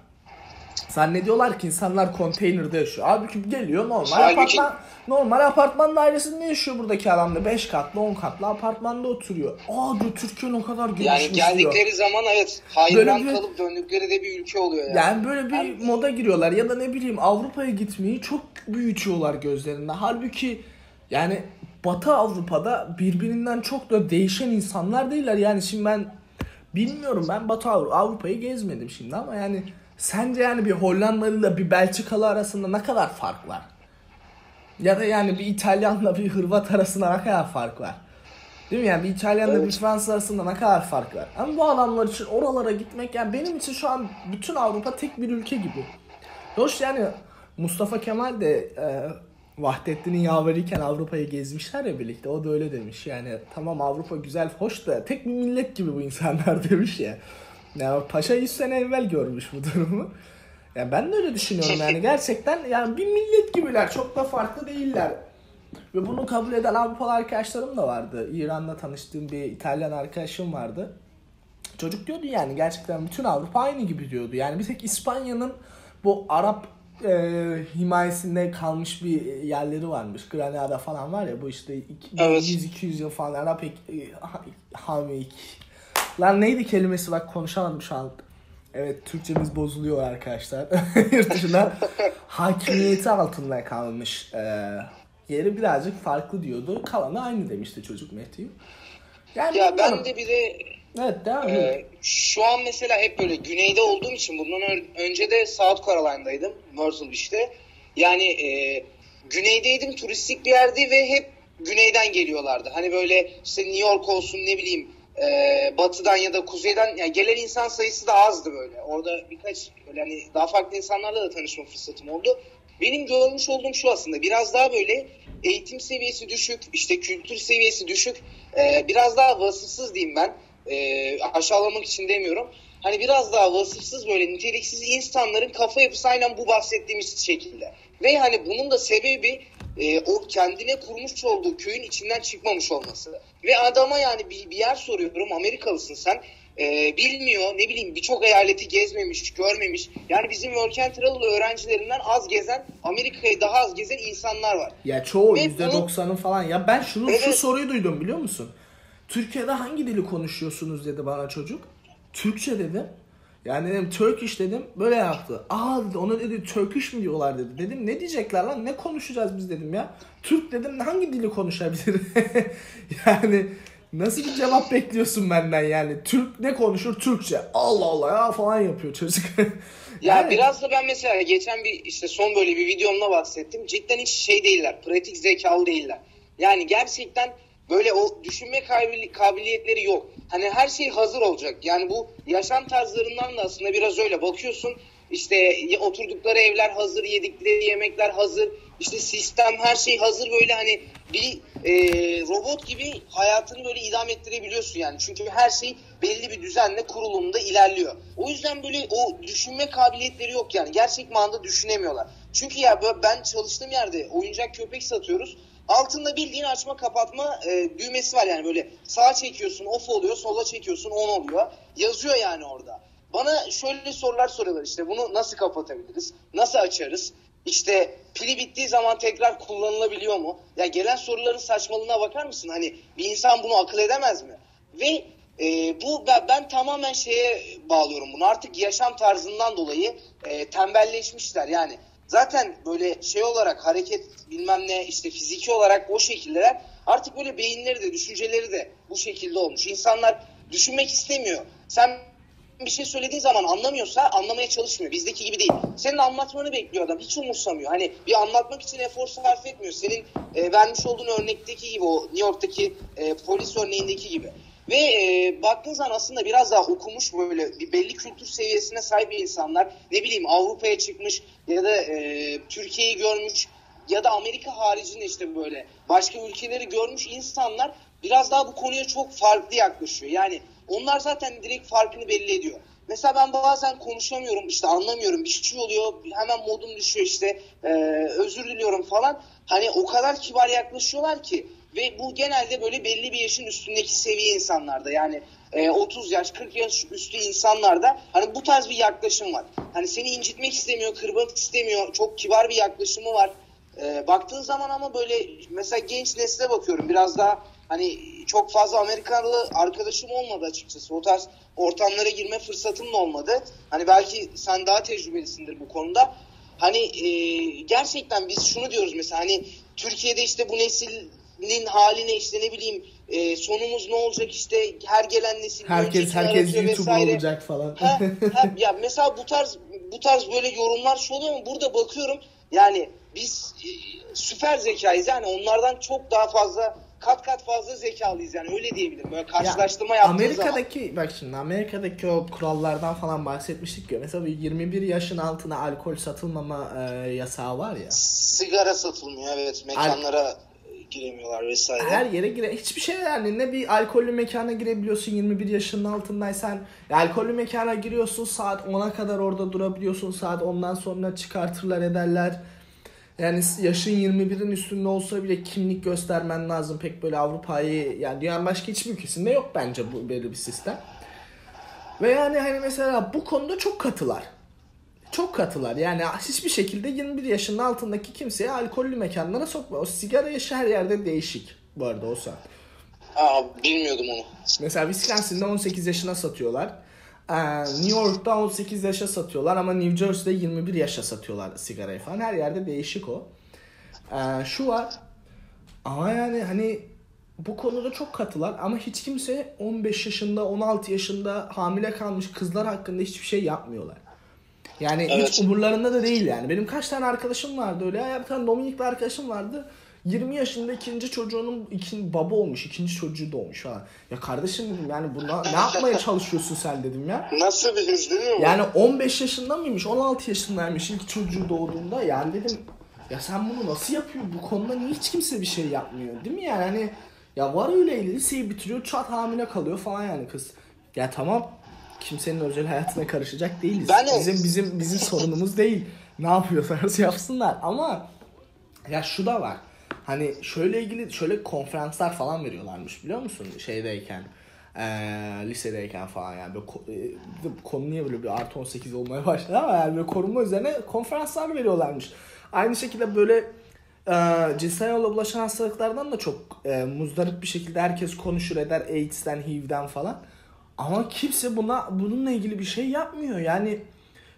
Zannediyorlar ki insanlar konteynerde yaşıyor. Halbuki geliyor normal Halbuki... apartman normal apartman dairesinde yaşıyor buradaki adam da 5 katlı 10 katlı apartmanda oturuyor. Aa diyor Türkiye o kadar gelişmiş Yani geldikleri diyor. zaman evet hayran bir, kalıp döndükleri de bir ülke oluyor yani. Yani böyle bir yani... moda giriyorlar ya da ne bileyim Avrupa'ya gitmeyi çok büyütüyorlar gözlerinde. Halbuki yani Batı Avrupa'da birbirinden çok da değişen insanlar değiller. Yani şimdi ben bilmiyorum ben Batı Avrupa'yı gezmedim şimdi ama yani Sence yani bir Hollandalı ile bir Belçikalı arasında ne kadar fark var? Ya da yani bir İtalyanla bir Hırvat arasında ne kadar fark var? Değil mi yani bir İtalyanla evet. bir Fransız arasında ne kadar fark var? Ama bu adamlar için oralara gitmek yani benim için şu an bütün Avrupa tek bir ülke gibi. Hoş yani Mustafa Kemal de e, Vahdettin'in yaveriyken Avrupa'yı gezmişler ya birlikte. O da öyle demiş. Yani tamam Avrupa güzel, hoş da tek bir millet gibi bu insanlar demiş ya. Ya Paşa 100 sene evvel görmüş bu durumu. Ya ben de öyle düşünüyorum yani gerçekten yani bir millet gibiler çok da farklı değiller. Ve bunu kabul eden Avrupalı arkadaşlarım da vardı. İran'da tanıştığım bir İtalyan arkadaşım vardı. Çocuk diyordu yani gerçekten bütün Avrupa aynı gibi diyordu. Yani bir tek İspanya'nın bu Arap e, himayesinde kalmış bir yerleri varmış. Granada falan var ya bu işte evet. 100-200 yıl falan Arap e, hamik Lan neydi kelimesi bak konuşamadım şu an. Evet Türkçemiz bozuluyor arkadaşlar. Yurt dışında hakimiyeti altında kalmış. Ee, yeri birazcık farklı diyordu. Kalanı aynı demişti çocuk Matthew. Yani ya ben de bir de Evet devam e, Şu an mesela hep böyle güneyde olduğum için bundan önce de South Carolina'daydım. Myrtle Beach'te. Yani e, güneydeydim turistik bir yerdi ve hep güneyden geliyorlardı. Hani böyle işte New York olsun ne bileyim e, batıdan ya da kuzeyden yani gelen insan sayısı da azdı böyle. Orada birkaç böyle hani daha farklı insanlarla da tanışma fırsatım oldu. Benim görmüş olduğum şu aslında biraz daha böyle eğitim seviyesi düşük, işte kültür seviyesi düşük, e, biraz daha vasıfsız diyeyim ben. E, aşağılamak için demiyorum. Hani biraz daha vasıfsız böyle niteliksiz insanların kafa yapısı aynen bu bahsettiğimiz şekilde. Ve hani bunun da sebebi e, o kendine kurmuş olduğu köyün içinden çıkmamış olması. Ve adama yani bir, bir yer soruyorum Amerikalısın sen e, bilmiyor ne bileyim birçok eyaleti gezmemiş görmemiş yani bizim Work and Travel öğrencilerinden az gezen Amerika'yı daha az gezen insanlar var. Ya çoğu %90'ın falan ya ben şunu evet. şu soruyu duydum biliyor musun? Türkiye'de hangi dili konuşuyorsunuz dedi bana çocuk. Türkçe dedim. Yani dedim Turkish dedim böyle yaptı. Aa dedi ona dedi Turkish mi diyorlar dedi. Dedim ne diyecekler lan ne konuşacağız biz dedim ya. Türk dedim hangi dili konuşabilir? yani nasıl bir cevap bekliyorsun benden yani. Türk ne konuşur? Türkçe. Allah Allah ya falan yapıyor çocuk. ya yani... biraz da ben mesela geçen bir işte son böyle bir videomda bahsettim. Cidden hiç şey değiller. Pratik zekalı değiller. Yani gerçekten böyle o düşünme kabiliyetleri yok. Hani her şey hazır olacak. Yani bu yaşam tarzlarından da aslında biraz öyle bakıyorsun. İşte oturdukları evler hazır, yedikleri yemekler hazır. İşte sistem her şey hazır böyle hani bir e, robot gibi hayatını böyle idam ettirebiliyorsun yani. Çünkü her şey belli bir düzenle kurulumda ilerliyor. O yüzden böyle o düşünme kabiliyetleri yok yani. Gerçek manada düşünemiyorlar. Çünkü ya ben çalıştığım yerde oyuncak köpek satıyoruz. Altında bildiğin açma kapatma e, düğmesi var yani böyle sağa çekiyorsun off oluyor, sola çekiyorsun on oluyor. Yazıyor yani orada. Bana şöyle sorular soruyorlar işte bunu nasıl kapatabiliriz? Nasıl açarız? İşte pili bittiği zaman tekrar kullanılabiliyor mu? Ya gelen soruların saçmalığına bakar mısın? Hani bir insan bunu akıl edemez mi? Ve e, bu ben, ben tamamen şeye bağlıyorum bunu. Artık yaşam tarzından dolayı e, tembelleşmişler. Yani zaten böyle şey olarak hareket bilmem ne işte fiziki olarak o şekilleler artık böyle beyinleri de düşünceleri de bu şekilde olmuş. İnsanlar düşünmek istemiyor. Sen bir şey söylediğin zaman anlamıyorsa anlamaya çalışmıyor. Bizdeki gibi değil. Senin anlatmanı bekliyor adam. Hiç umursamıyor. Hani bir anlatmak için efor sarf etmiyor. Senin e, vermiş olduğun örnekteki gibi o New York'taki e, polis örneğindeki gibi. Ve e, baktığın zaman aslında biraz daha okumuş böyle bir belli kültür seviyesine sahip insanlar ne bileyim Avrupa'ya çıkmış ya da e, Türkiye'yi görmüş ya da Amerika haricinde işte böyle başka ülkeleri görmüş insanlar biraz daha bu konuya çok farklı yaklaşıyor. Yani onlar zaten direkt farkını belli ediyor. Mesela ben bazen konuşamıyorum işte anlamıyorum bir şey oluyor hemen modum düşüyor işte e, özür diliyorum falan. Hani o kadar kibar yaklaşıyorlar ki ve bu genelde böyle belli bir yaşın üstündeki seviye insanlarda yani e, 30 yaş 40 yaş üstü insanlarda hani bu tarz bir yaklaşım var. Hani seni incitmek istemiyor, kırmak istemiyor. Çok kibar bir yaklaşımı var. E, baktığın zaman ama böyle mesela genç nesle bakıyorum biraz daha hani çok fazla Amerikalı arkadaşım olmadı açıkçası. O tarz ortamlara girme fırsatım da olmadı. Hani belki sen daha tecrübelisindir bu konuda. Hani e, gerçekten biz şunu diyoruz mesela hani Türkiye'de işte bu neslin haline işte ne bileyim e, sonumuz ne olacak işte her gelen nesil herkes herkes YouTube olacak falan. ha, ha, ya mesela bu tarz bu tarz böyle yorumlar oluyor mu? Burada bakıyorum yani biz e, süper zekayız yani onlardan çok daha fazla kat kat fazla zekalıyız yani öyle diyebilirim. Böyle karşılaştırma ya, yaptığın Amerika'daki zaman. bak şimdi Amerika'daki o kurallardan falan bahsetmiştik ya. Mesela 21 yaşın altına alkol satılmama e, yasağı var ya. Sigara satılmıyor evet mekanlara Al- giremiyorlar vesaire. Her yere gire hiçbir şey yani ne bir alkollü mekana girebiliyorsun 21 yaşının altındaysan. Alkollü mekana giriyorsun saat 10'a kadar orada durabiliyorsun. Saat 10'dan sonra çıkartırlar ederler yani yaşın 21'in üstünde olsa bile kimlik göstermen lazım. Pek böyle Avrupa'yı yani dünyanın başka hiçbir ülkesinde yok bence bu böyle bir sistem. Ve yani hani mesela bu konuda çok katılar. Çok katılar. Yani hiçbir şekilde 21 yaşının altındaki kimseye alkollü mekanlara sokma. O sigara yaşı her yerde değişik bu arada olsa. Aa bilmiyordum onu. Mesela Wisconsin'de 18 yaşına satıyorlar. Ee, New York'ta 18 yaşa satıyorlar ama New Jersey'de 21 yaşa satıyorlar sigarayı falan. Her yerde değişik o. Ee, şu var. Ama yani hani bu konuda çok katılar ama hiç kimse 15 yaşında 16 yaşında hamile kalmış kızlar hakkında hiçbir şey yapmıyorlar. Yani evet. hiç umurlarında da değil yani. Benim kaç tane arkadaşım vardı öyle. Ya bir tane Dominik'li arkadaşım vardı. 20 yaşında ikinci çocuğunun ikinci baba olmuş, ikinci çocuğu doğmuş falan. Ya kardeşim dedim yani buna ne yapmaya çalışıyorsun sen dedim ya. Nasıl bir hız değil mi? Yani 15 yaşında mıymış, 16 yaşındaymış ilk çocuğu doğduğunda. Yani dedim ya sen bunu nasıl yapıyorsun? Bu konuda niye hiç kimse bir şey yapmıyor değil mi yani? Hani ya var öyle liseyi bitiriyor, çat hamile kalıyor falan yani kız. Ya tamam kimsenin özel hayatına karışacak değiliz. Ben bizim bizim bizim sorunumuz değil. Ne yapıyorlarsa yapsınlar ama ya şu da var. Hani şöyle ilgili şöyle konferanslar falan veriyorlarmış biliyor musun şeydeyken e, lisedeyken falan yani böyle, e, konu niye böyle bir artı 18 olmaya başladı ama yani böyle korunma üzerine konferanslar veriyorlarmış. Aynı şekilde böyle e, cinsel yolla bulaşan hastalıklardan da çok e, muzdarip bir şekilde herkes konuşur eder AIDS'den, HIV'den falan. Ama kimse buna bununla ilgili bir şey yapmıyor. Yani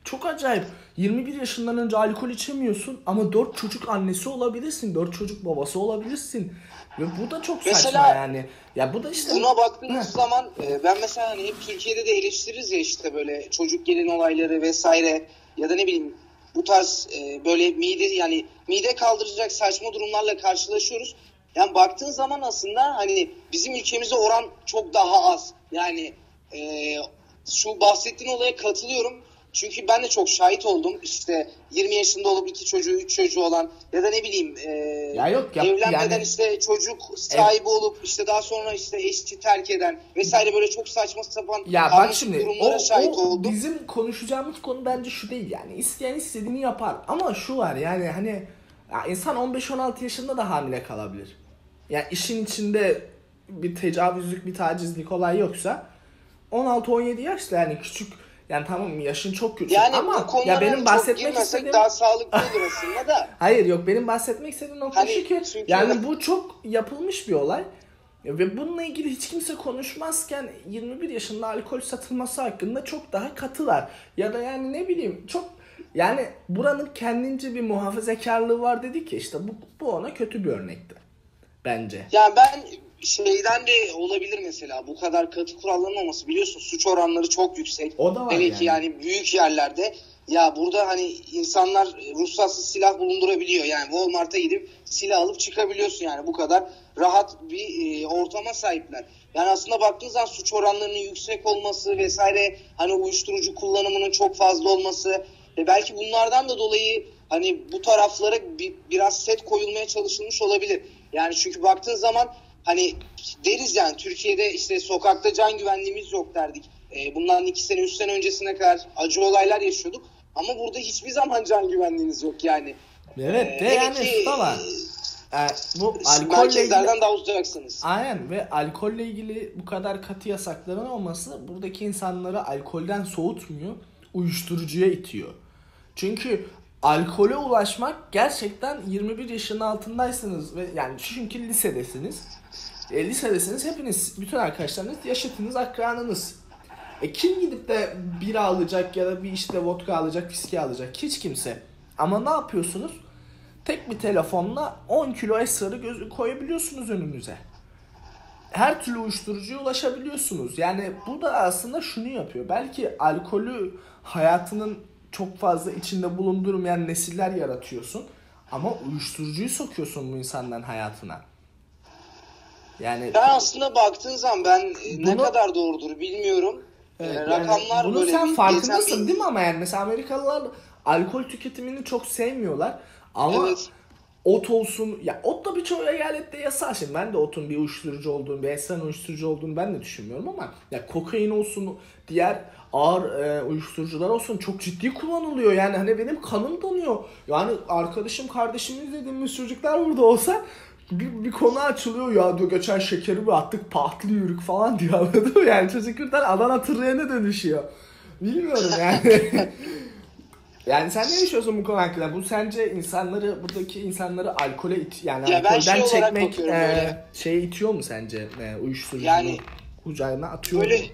çok acayip. 21 yaşından önce alkol içemiyorsun ama 4 çocuk annesi olabilirsin. 4 çocuk babası olabilirsin. Ve bu da çok mesela, saçma yani. Ya bu da işte buna baktığımız zaman e, ben mesela hani hep Türkiye'de de eleştiririz ya işte böyle çocuk gelin olayları vesaire ya da ne bileyim bu tarz e, böyle mide yani mide kaldıracak saçma durumlarla karşılaşıyoruz. Yani baktığın zaman aslında hani bizim ülkemizde oran çok daha az. Yani e, şu bahsettiğin olaya katılıyorum. Çünkü ben de çok şahit oldum. İşte 20 yaşında olup iki çocuğu, üç çocuğu olan ya da ne bileyim e, Ya yok, yap- evlenmeden yani- işte çocuk sahibi olup işte daha sonra işte eşi terk eden vesaire böyle çok saçma sapan Ya bak şimdi o, şahit o oldum. bizim konuşacağımız konu bence şu değil yani isteyen istediğini yapar ama şu var yani hani ya insan 15-16 yaşında da hamile kalabilir. Yani işin içinde bir tecavüzlük bir tacizlik olay yoksa 16-17 yaşta yani küçük yani tamam yaşın çok küçük Yani ama ya benim bahsetmek istediğim daha sağlıklı olur aslında da. Hayır yok benim bahsetmek istediğim nokta Hani şu ki çünkü- yani bu çok yapılmış bir olay. Ve bununla ilgili hiç kimse konuşmazken 21 yaşında alkol satılması hakkında çok daha katılar. Ya da yani ne bileyim çok yani buranın kendince bir muhafazakarlığı var dedik ya işte bu, bu ona kötü bir örnekti. Bence. Yani ben şeyden de olabilir mesela bu kadar katı kuralların olması biliyorsun suç oranları çok yüksek. O da var Hele ki yani. yani büyük yerlerde ya burada hani insanlar ruhsatsız silah bulundurabiliyor. Yani Walmart'a gidip silah alıp çıkabiliyorsun yani bu kadar rahat bir e, ortama sahipler. Yani aslında baktığınız zaman suç oranlarının yüksek olması vesaire hani uyuşturucu kullanımının çok fazla olması ve belki bunlardan da dolayı hani bu taraflara bir, biraz set koyulmaya çalışılmış olabilir. Yani çünkü baktığın zaman hani deriz yani Türkiye'de işte sokakta can güvenliğimiz yok derdik. E, bundan iki sene üç sene öncesine kadar acı olaylar yaşıyorduk. Ama burada hiçbir zaman can güvenliğiniz yok yani. Evet Ee, de hele yani ki, da var. Ee, bu alkolle ilgili... daha uzacaksınız. Aynen ve alkolle ilgili bu kadar katı yasakların olması buradaki insanları alkolden soğutmuyor, uyuşturucuya itiyor. Çünkü alkole ulaşmak gerçekten 21 yaşın altındaysanız ve yani çünkü lisedesiniz. E, lisedesiniz hepiniz, bütün arkadaşlarınız yaşıtınız, akranınız. E kim gidip de bira alacak ya da bir işte vodka alacak, viski alacak? Hiç kimse. Ama ne yapıyorsunuz? Tek bir telefonla 10 kilo esrarı gözü koyabiliyorsunuz önünüze. Her türlü uyuşturucuya ulaşabiliyorsunuz. Yani bu da aslında şunu yapıyor. Belki alkolü hayatının çok fazla içinde bulundurmayan nesiller yaratıyorsun. Ama uyuşturucuyu sokuyorsun bu insanların hayatına. Yani Ben aslında baktığın zaman ben e, ne Bunu- kadar doğrudur bilmiyorum. Evet, E, yani rakamlar bunu böyle sen farkındasın geçen değil mi ama yani mesela Amerikalılar alkol tüketimini çok sevmiyorlar ama Evet. ot olsun ya ot da birçok eyalette yasal şimdi ben de otun bir uyuşturucu olduğunu bir esrar uyuşturucu olduğunu ben de düşünmüyorum ama ya kokain olsun diğer ağır e, uyuşturucular olsun çok ciddi kullanılıyor yani hani benim kanım donuyor yani arkadaşım kardeşimiz dediğimiz çocuklar burada olsa bir, bir konu açılıyor ya diyor geçen şekeri mi attık pahtlı yürük falan diyor anladın mı? Yani çocuk birden Adana tırrağına dönüşüyor. Bilmiyorum yani. yani sen ne düşünüyorsun bu konu hakkında? Bu sence insanları buradaki insanları alkole it yani Ya alkolden şey çekmek e, şeye itiyor mu sence? E, uyuşturucunun Yani kucağına atıyor Böyle mu?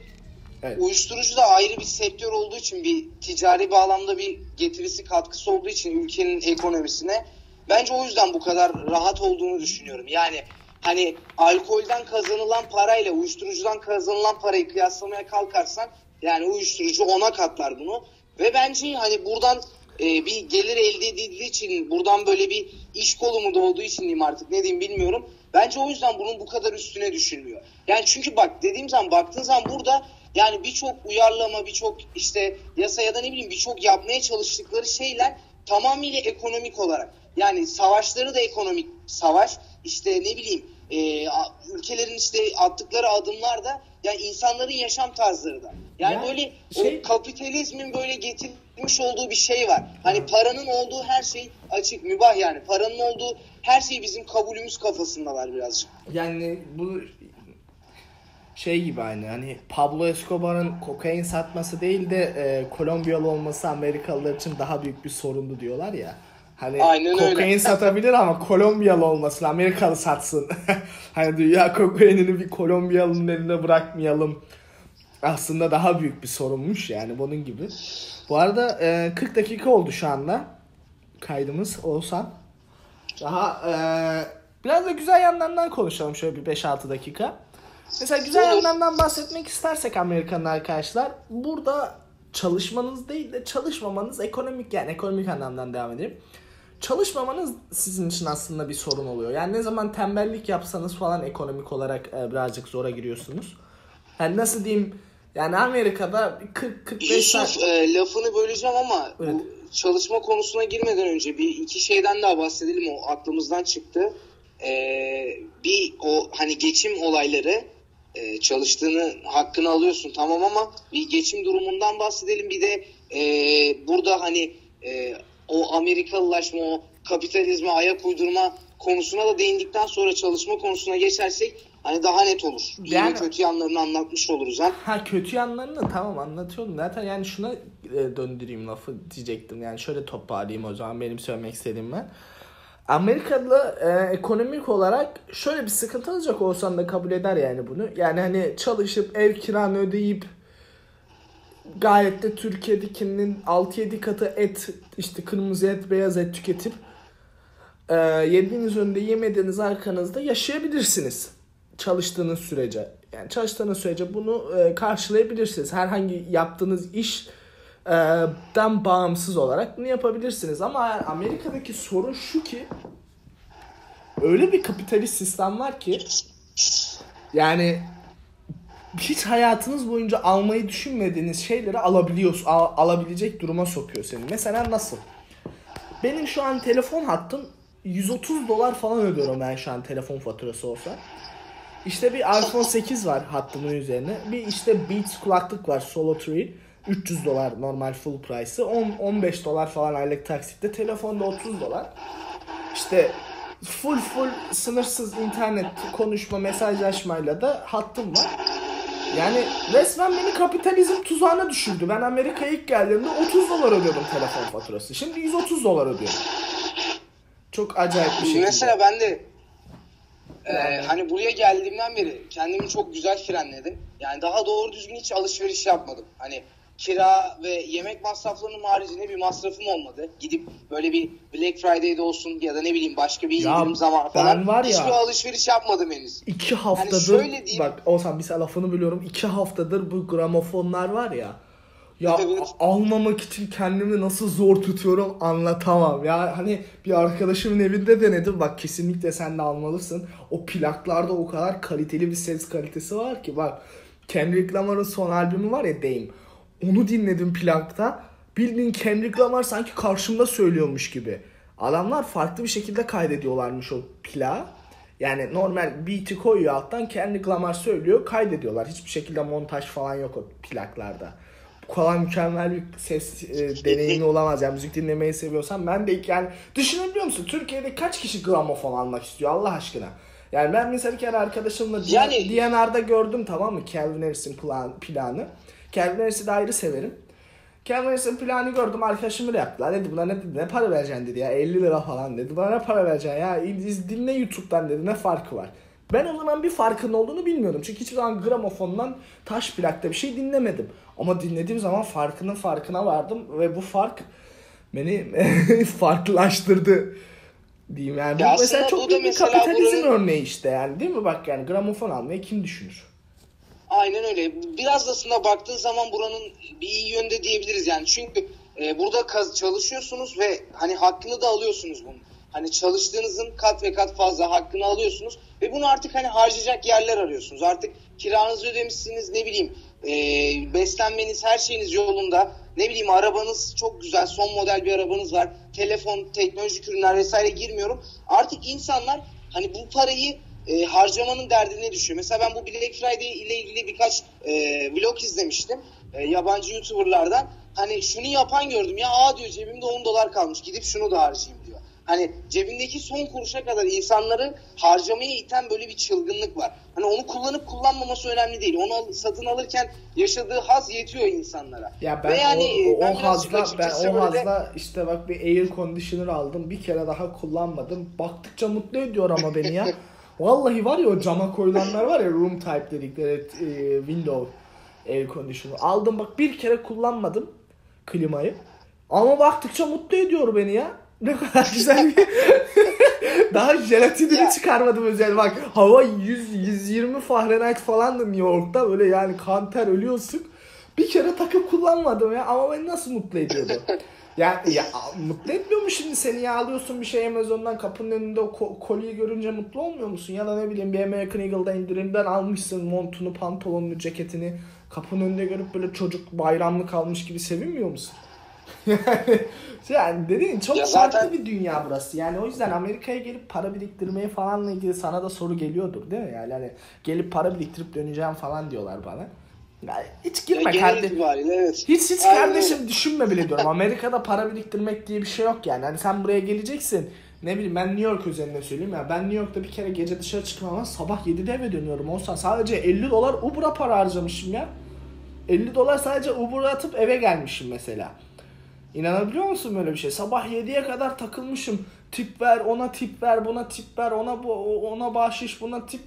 Evet. uyuşturucu da ayrı bir sektör olduğu için bir ticari bağlamda bir getirisi katkısı olduğu için ülkenin ekonomisine bence o yüzden bu kadar rahat olduğunu düşünüyorum. Yani hani alkolden kazanılan parayla uyuşturucudan kazanılan parayı kıyaslamaya kalkarsan yani uyuşturucu ona katlar bunu ve bence hani buradan e, bir gelir elde edildiği için buradan böyle bir iş kolu mu doğduğu için diyeyim artık ne diyeyim bilmiyorum. Bence o yüzden bunun bu kadar üstüne düşünülüyor. Yani çünkü bak dediğim zaman baktığın zaman burada yani birçok uyarlama, birçok işte yasa ya da ne bileyim birçok yapmaya çalıştıkları şeyler tamamıyla ekonomik olarak. Yani savaşları da ekonomik savaş. İşte ne bileyim e, ülkelerin işte attıkları adımlar da yani insanların yaşam tarzları da. Yani Ya böyle şey- o kapitalizmin böyle getirmiş olduğu bir şey var. Hani paranın olduğu her şey açık, mübah yani. Paranın olduğu her şey bizim kabulümüz kafasındalar birazcık. Yani bu şey gibi aynı hani Pablo Escobar'ın kokain satması değil de e, Kolombiyalı olması Amerikalılar için daha büyük bir sorundu diyorlar ya. Hani Aynen öyle. kokain satabilir ama Kolombiyalı olmasın, Amerikalı satsın. hani dünya kokainini bir Kolombiyalı'nın eline bırakmayalım. Aslında daha büyük bir sorunmuş yani bunun gibi. Bu arada e, 40 dakika oldu şu anda kaydımız olsan. Daha e, biraz da güzel yanlarından konuşalım şöyle bir 5-6 dakika. Mesela güzel yanlarından bahsetmek istersek Amerikan'ın arkadaşlar burada çalışmanız değil de çalışmamanız ekonomik yani ekonomik anlamdan devam edeyim. çalışmamanız sizin için aslında bir sorun oluyor. Yani ne zaman tembellik yapsanız falan ekonomik olarak e, birazcık zora giriyorsunuz. Yani nasıl diyeyim yani Amerika'da 40-45 saat... E, lafını böleceğim ama Evet. bu çalışma konusuna girmeden önce bir iki şeyden daha bahsedelim o aklımızdan çıktı. E, bir o hani geçim olayları e, çalıştığını hakkını alıyorsun tamam ama bir geçim durumundan bahsedelim bir de e, burada hani e, o Amerikalılaşma o kapitalizme ayak uydurma konusuna da değindikten sonra çalışma konusuna geçersek hani daha net olur. İyi Yani- ve kötü yanlarını anlatmış oluruz hem. Ha kötü yanlarını tamam anlatıyorum. Zaten yani şuna e, döndüreyim lafı diyecektim. Yani şöyle toparlayayım o zaman benim söylemek istediğim ben. Amerika'da e, ekonomik olarak şöyle bir sıkıntı alacak olsan da kabul eder yani bunu. Yani hani çalışıp ev kiranı ödeyip gayet de Türkiye'dekinin 6-7 katı et işte kırmızı et beyaz et tüketip e, yediğiniz önünde yemediğiniz arkanızda yaşayabilirsiniz. Çalıştığınız sürece. Yani çalıştığınız sürece bunu e, karşılayabilirsiniz. Herhangi yaptığınız iş den bağımsız olarak bunu yapabilirsiniz. Ama Amerika'daki sorun şu ki öyle bir kapitalist sistem var ki yani hiç hayatınız boyunca almayı düşünmediğiniz şeyleri alabiliyorsun, al- alabilecek duruma sokuyor seni. Mesela nasıl? Benim şu an telefon hattım 130 dolar falan ödüyorum ben şu an telefon faturası olsa. İşte bir iPhone 8 var hattımın üzerine. Bir işte Beats kulaklık var Solo 3. 300 dolar normal full price'ı. 10 15 dolar falan aylık taksitte. Telefonda 30 dolar. İşte full full sınırsız internet konuşma mesajlaşmayla da hattım var. Yani resmen beni kapitalizm tuzağına düşürdü. Ben Amerika'ya ilk geldiğimde 30 dolar ödüyordum telefon faturası. Şimdi 130 dolar ödüyorum. Çok acayip bir şekilde. Mesela ben de Yani- hani buraya geldiğimden beri kendimi çok güzel frenledim. Yani daha doğru düzgün hiç alışveriş yapmadım. Hani kira ve yemek masraflarının haricinde bir masrafım olmadı. Gidip böyle bir Black Friday'de olsun ya da ne bileyim başka bir Ya indirim zaman ben falan var ya- hiçbir alışveriş yapmadım henüz. İki haftadır şöyle diyeyim- bak Oğuzhan bir lafını biliyorum. iki haftadır bu gramofonlar var ya. Ya Evet. almamak için kendimi nasıl zor tutuyorum anlatamam. Ya hani bir arkadaşımın evinde denedim. Bak kesinlikle sen de almalısın. O plaklarda o kadar kaliteli bir ses kalitesi var ki bak. Kendrick Lamar'ın son albümü var ya Dame. Onu dinledim plakta. Bildiğin Kendrick Lamar sanki karşımda söylüyormuş gibi. Adamlar farklı bir şekilde kaydediyorlarmış o plağı. Yani normal beat'i koyuyor alttan Kendrick Lamar söylüyor kaydediyorlar. Hiçbir şekilde montaj falan yok o plaklarda. Bu kadar mükemmel bir ses e, deneyimi olamaz. Yani müzik dinlemeyi seviyorsan ben de yani düşünebiliyor musun? Türkiye'de kaç kişi gramofon almak istiyor Allah aşkına? Yani ben mesela bir kere arkadaşımla yani... DNR'da gördüm tamam mı? Calvin Harris'in plan, planı. Calvin Harris'i de ayrı severim. Calvin Harris'in planı gördüm arkadaşım öyle yaptılar. Dedi buna ne, ne para vereceksin dedi ya 50 lira falan dedi. Bana ne para vereceksin ya dinle YouTube'dan dedi ne farkı var. Ben o zaman bir farkın olduğunu bilmiyordum. Çünkü hiçbir zaman gramofondan taş plakta bir şey dinlemedim. Ama dinlediğim zaman farkının farkına vardım ve bu fark beni farklılaştırdı diyeyim yani. Bu Ya mesela aslında çok bu büyük bir mesela kapitalizm buranın- örneği işte yani değil mi bak yani gramofon almayı kim düşünür? Aynen öyle. Biraz aslında baktığın zaman buranın bir iyi yönde diyebiliriz yani. Çünkü e, burada kaz- çalışıyorsunuz ve hani hakkını da alıyorsunuz bunun. Hani çalıştığınızın kat ve kat fazla hakkını alıyorsunuz ve bunu artık hani harcayacak yerler arıyorsunuz. Artık kiranızı ödemişsiniz ne bileyim e, beslenmeniz her şeyiniz yolunda. Ne bileyim arabanız çok güzel son model bir arabanız var. Telefon, teknolojik ürünler vesaire girmiyorum. Artık insanlar hani bu parayı e, harcamanın derdine düşüyor. Mesela ben bu Black Friday ile ilgili birkaç e, vlog izlemiştim. E, yabancı YouTuber'lardan. Hani şunu yapan gördüm ya aa diyor cebimde 10 dolar kalmış gidip şunu da harcayayım diyor. Hani cebindeki son kuruşa kadar insanları harcamaya iten böyle bir çılgınlık var. Hani onu kullanıp kullanmaması önemli değil. Onu al- satın alırken yaşadığı haz yetiyor insanlara. Ya ben Ve yani, o, o, ben o hazla ben o hazla işte bak bir air conditioner aldım. Bir kere daha kullanmadım. Baktıkça mutlu ediyor ama beni ya. Vallahi var ya o cama koyulanlar var ya room type dedikleri e, window air conditioner. Aldım bak bir kere kullanmadım klimayı. Ama baktıkça mutlu ediyor beni ya. Ne kadar güzel bir... Daha jelatinini çıkarmadım özel bak. Hava 100 120 Fahrenheit falandı New York'ta böyle yani kanter ölüyorsun. Bir kere takıp kullanmadım ya ama beni nasıl mutlu ediyordu. Ya, ya mutlu etmiyor mu şimdi seni ya alıyorsun bir şey Amazon'dan kapının önünde o ko- kolyeyi görünce mutlu olmuyor musun? Ya da ne bileyim bir American Eagle'da indirimden almışsın montunu, pantolonunu, ceketini kapının önünde görüp böyle çocuk bayramlık almış gibi sevinmiyor musun? yani, yani dediğin çok Ya farklı zaten- bir dünya burası. Yani o yüzden Amerika'ya gelip para biriktirmeye falanla ilgili sana da soru geliyordur değil mi? Yani hani gelip para biriktirip döneceğim falan diyorlar bana. Hiç girme kardeşim. evet. Hiç hiç Aynen kardeşim düşünme bile diyorum. Amerika'da para biriktirmek diye bir şey yok yani. Hani sen buraya geleceksin. Ne bileyim ben New York üzerinde söyleyeyim ya. Ben New York'ta bir kere gece dışarı çıkmam ama sabah 7'de eve dönüyorum. Olsa sadece 50 dolar Uber'a para harcamışım ya. 50 dolar sadece Uber'a atıp eve gelmişim mesela. İnanabiliyor musun böyle bir şey? Sabah 7'ye kadar takılmışım. Tip ver, ona tip ver, buna tip ver, ona bu ona bahşiş, buna tip.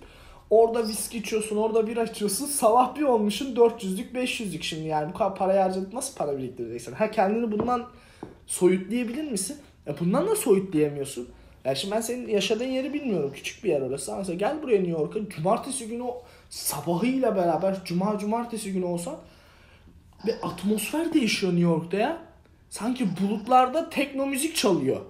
Orada viski içiyorsun, orada bir içiyorsun. Sabah bir olmuşsun 400'lük, 500'lük şimdi yani bu kadar parayı harcayıp nasıl para biriktireceksin? Ha kendini bundan soyutlayabilir misin? E bundan da soyutlayamıyorsun. Ya şimdi ben senin yaşadığın yeri bilmiyorum. Küçük bir yer orası. Mesela gel buraya New York'a. Cumartesi günü sabahıyla beraber cuma cumartesi günü olsa ve atmosfer değişiyor New York'ta ya. Sanki bulutlarda tekno müzik çalıyor.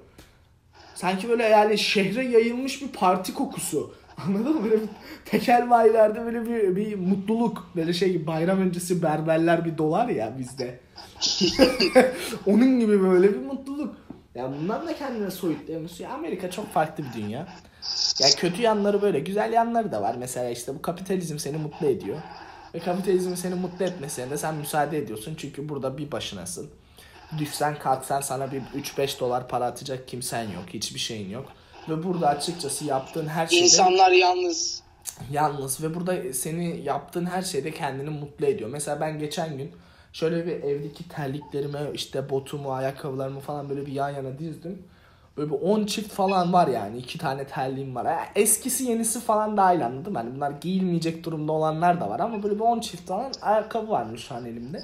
Sanki böyle yani şehre yayılmış bir parti kokusu. Anladın mı? Böyle bir tekel bayilerde böyle bir, bir mutluluk. Böyle şey bayram öncesi berberler bir dolar ya bizde. Onun gibi böyle bir mutluluk. Ya bundan da kendine soyutlayamıyorsun. Ya Amerika çok farklı bir dünya. Ya kötü yanları böyle. Güzel yanları da var. Mesela işte bu kapitalizm seni mutlu ediyor. Ve kapitalizmin seni mutlu etmesine de sen müsaade ediyorsun. Çünkü burada bir başınasın. Düşsen kalksan sana bir 3-5 dolar para atacak kimsen yok. Hiçbir şeyin yok. Ve burada açıkçası yaptığın her şeyde İnsanlar yalnız. yalnız ve burada seni yaptığın her şeyde kendini mutlu ediyor. Mesela ben geçen gün şöyle bir evdeki terliklerimi işte botumu ayakkabılarımı falan böyle bir yan yana dizdim. Böyle bir 10 çift falan var yani. iki tane terliğim var. Yani eskisi yenisi falan dahil anladın mı? Hani bunlar giyilmeyecek durumda olanlar da var ama böyle bir 10 çift falan ayakkabı varmış şu an elimde.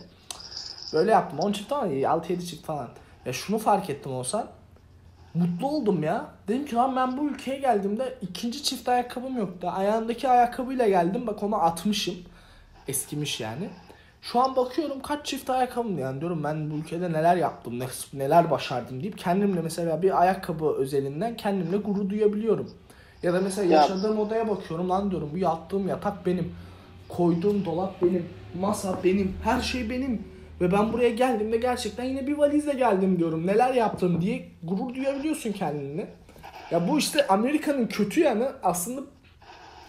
Böyle yaptım. 10 çift ama 6-7 çift falan. Ya şunu fark ettim olsan. Mutlu oldum ya. Dedim ki lan ben bu ülkeye geldiğimde ikinci çift ayakkabım yoktu. Ayağımdaki ayakkabıyla geldim. Bak onu atmışım. Eskimiş yani. Şu an bakıyorum kaç çift ayakkabım yani diyorum ben bu ülkede neler yaptım, ne- neler başardım deyip kendimle mesela bir ayakkabı özelinden kendimle gurur duyabiliyorum. Ya da mesela Ya- yaşadığım odaya bakıyorum lan diyorum bu yattığım yatak benim. Koyduğum dolap benim. Masa benim. Her şey benim. Ve ben buraya geldiğimde gerçekten yine bir valizle geldim diyorum. Neler yaptım diye gurur duyabiliyorsun kendini. Ya bu işte Amerika'nın kötü yanı aslında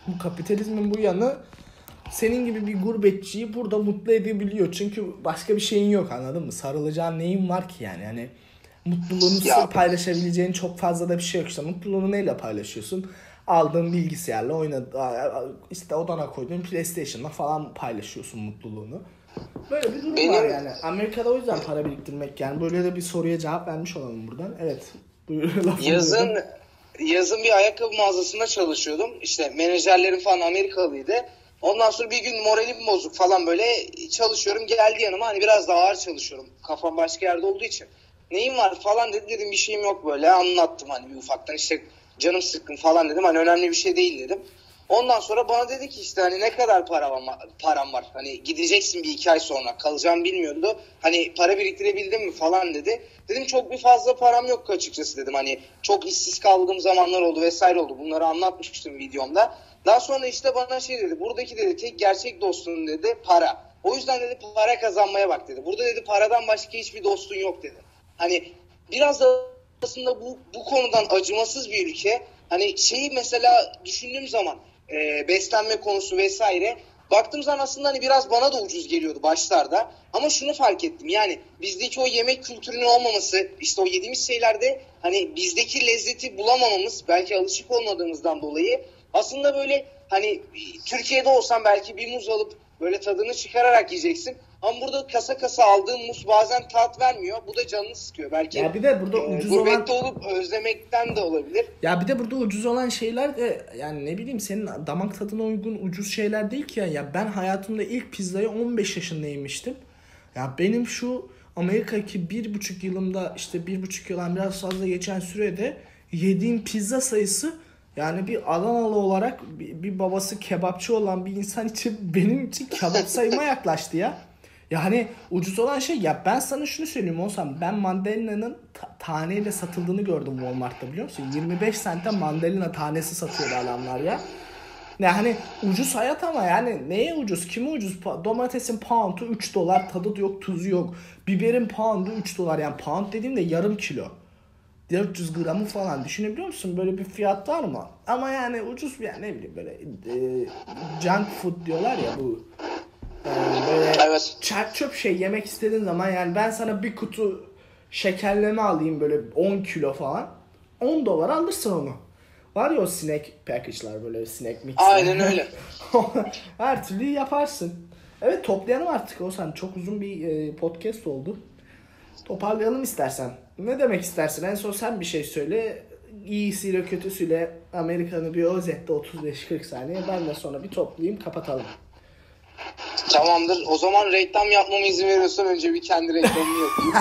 bu kapitalizmin bu yanı senin gibi bir gurbetçiyi burada mutlu edebiliyor. Çünkü başka bir şeyin yok anladın mı? Sarılacağın neyin var ki yani? Hani mutluluğunu Ya- paylaşabileceğin çok fazla da bir şey yok. İşte mutluluğunu neyle paylaşıyorsun? Aldığın bilgisayarla oynadı işte odana koyduğun PlayStation'la falan paylaşıyorsun mutluluğunu. Böyle bir durum Benim- var yani. Amerika'da o yüzden para biriktirmek yani. Böyle de bir soruya cevap vermiş olalım buradan. Evet. Yazın yazın bir ayakkabı mağazasında çalışıyordum. İşte menajerlerim falan Amerikalıydı. Ondan sonra bir gün moralim bozuk falan böyle çalışıyorum. Geldi yanıma hani biraz daha ağır çalışıyorum. Kafam başka yerde olduğu için. Neyim var falan dedi dedim bir şeyim yok böyle anlattım hani bir ufaktan işte canım sıkkın falan dedim hani önemli bir şey değil dedim. Ondan sonra bana dedi ki işte hani ne kadar para var, param var. Hani gideceksin bir iki ay sonra kalacağım bilmiyordu. Hani para biriktirebildin mi falan dedi. Dedim çok bir fazla param yok açıkçası dedim. Hani çok işsiz kaldığım zamanlar oldu vesaire oldu. Bunları anlatmıştım videomda. Daha sonra işte bana şey dedi. Buradaki dedi tek gerçek dostun dedi para. O yüzden dedi para kazanmaya bak dedi. Burada dedi paradan başka hiçbir dostun yok dedi. Hani biraz da aslında bu, bu konudan acımasız bir ülke. Hani şeyi mesela düşündüğüm zaman e, beslenme konusu vesaire baktığım zaman aslında hani biraz bana da ucuz geliyordu başlarda. Ama şunu fark ettim yani bizdeki o yemek kültürünün olmaması işte o yediğimiz şeylerde hani bizdeki lezzeti bulamamamız belki alışık olmadığımızdan dolayı aslında böyle hani Türkiye'de olsam belki bir muz alıp böyle tadını çıkararak yiyeceksin. Ama burada kasa kasa aldığın muz bazen tat vermiyor. Bu da canını sıkıyor. Belki Ya bir de burada e, ucuz olan olup özlemekten de olabilir. Ya bir de burada ucuz olan şeyler de yani ne bileyim senin damak tadına uygun ucuz şeyler değil ki ya. Ya ben hayatımda ilk pizzayı 15 yaşında yemiştim. Ya benim şu Amerika'daki bir buçuk yılımda işte bir buçuk yıldan biraz fazla geçen sürede yediğim pizza sayısı yani bir Adanalı olarak bir, bir babası kebapçı olan bir insan için benim için kebap sayıma yaklaştı ya. Yani ucuz olan şey ya ben sana şunu söyleyeyim olsam ben mandalina'nın ta- taneyle satıldığını gördüm Walmart'ta biliyor musun? 25 sente mandalina tanesi satıyor adamlar ya. Ne hani ucuz hayat ama yani neye ucuz? Kime ucuz? Domatesin pound'u 3 dolar tadı yok tuzu yok. Biberin pound'u 3 dolar yani pound dediğim de yarım kilo. 400 gramı falan düşünebiliyor musun? Böyle bir fiyat var mı? Ama yani ucuz yani ne bileyim böyle e, junk food diyorlar ya bu e, böyle Evet. çerp çöp şey yemek istediğin zaman yani ben sana bir kutu şekerleme alayım böyle 10 kilo falan 10 dolar alırsın onu. Var ya o snack package'lar böyle snack mix. Aynen öyle. Her türlü yaparsın. Evet toplayalım artık Oğuzhan. Çok uzun bir e, podcast oldu. Toparlayalım istersen. Ne demek istersin? En son sen bir şey söyle. İyisiyle kötüsüyle Amerikan'ı bir özetle 35-40 saniye. Ben de sonra bir toplayayım kapatalım. Tamamdır. O zaman reklam yapmama izin veriyorsan önce bir kendi reklamımı yapayım.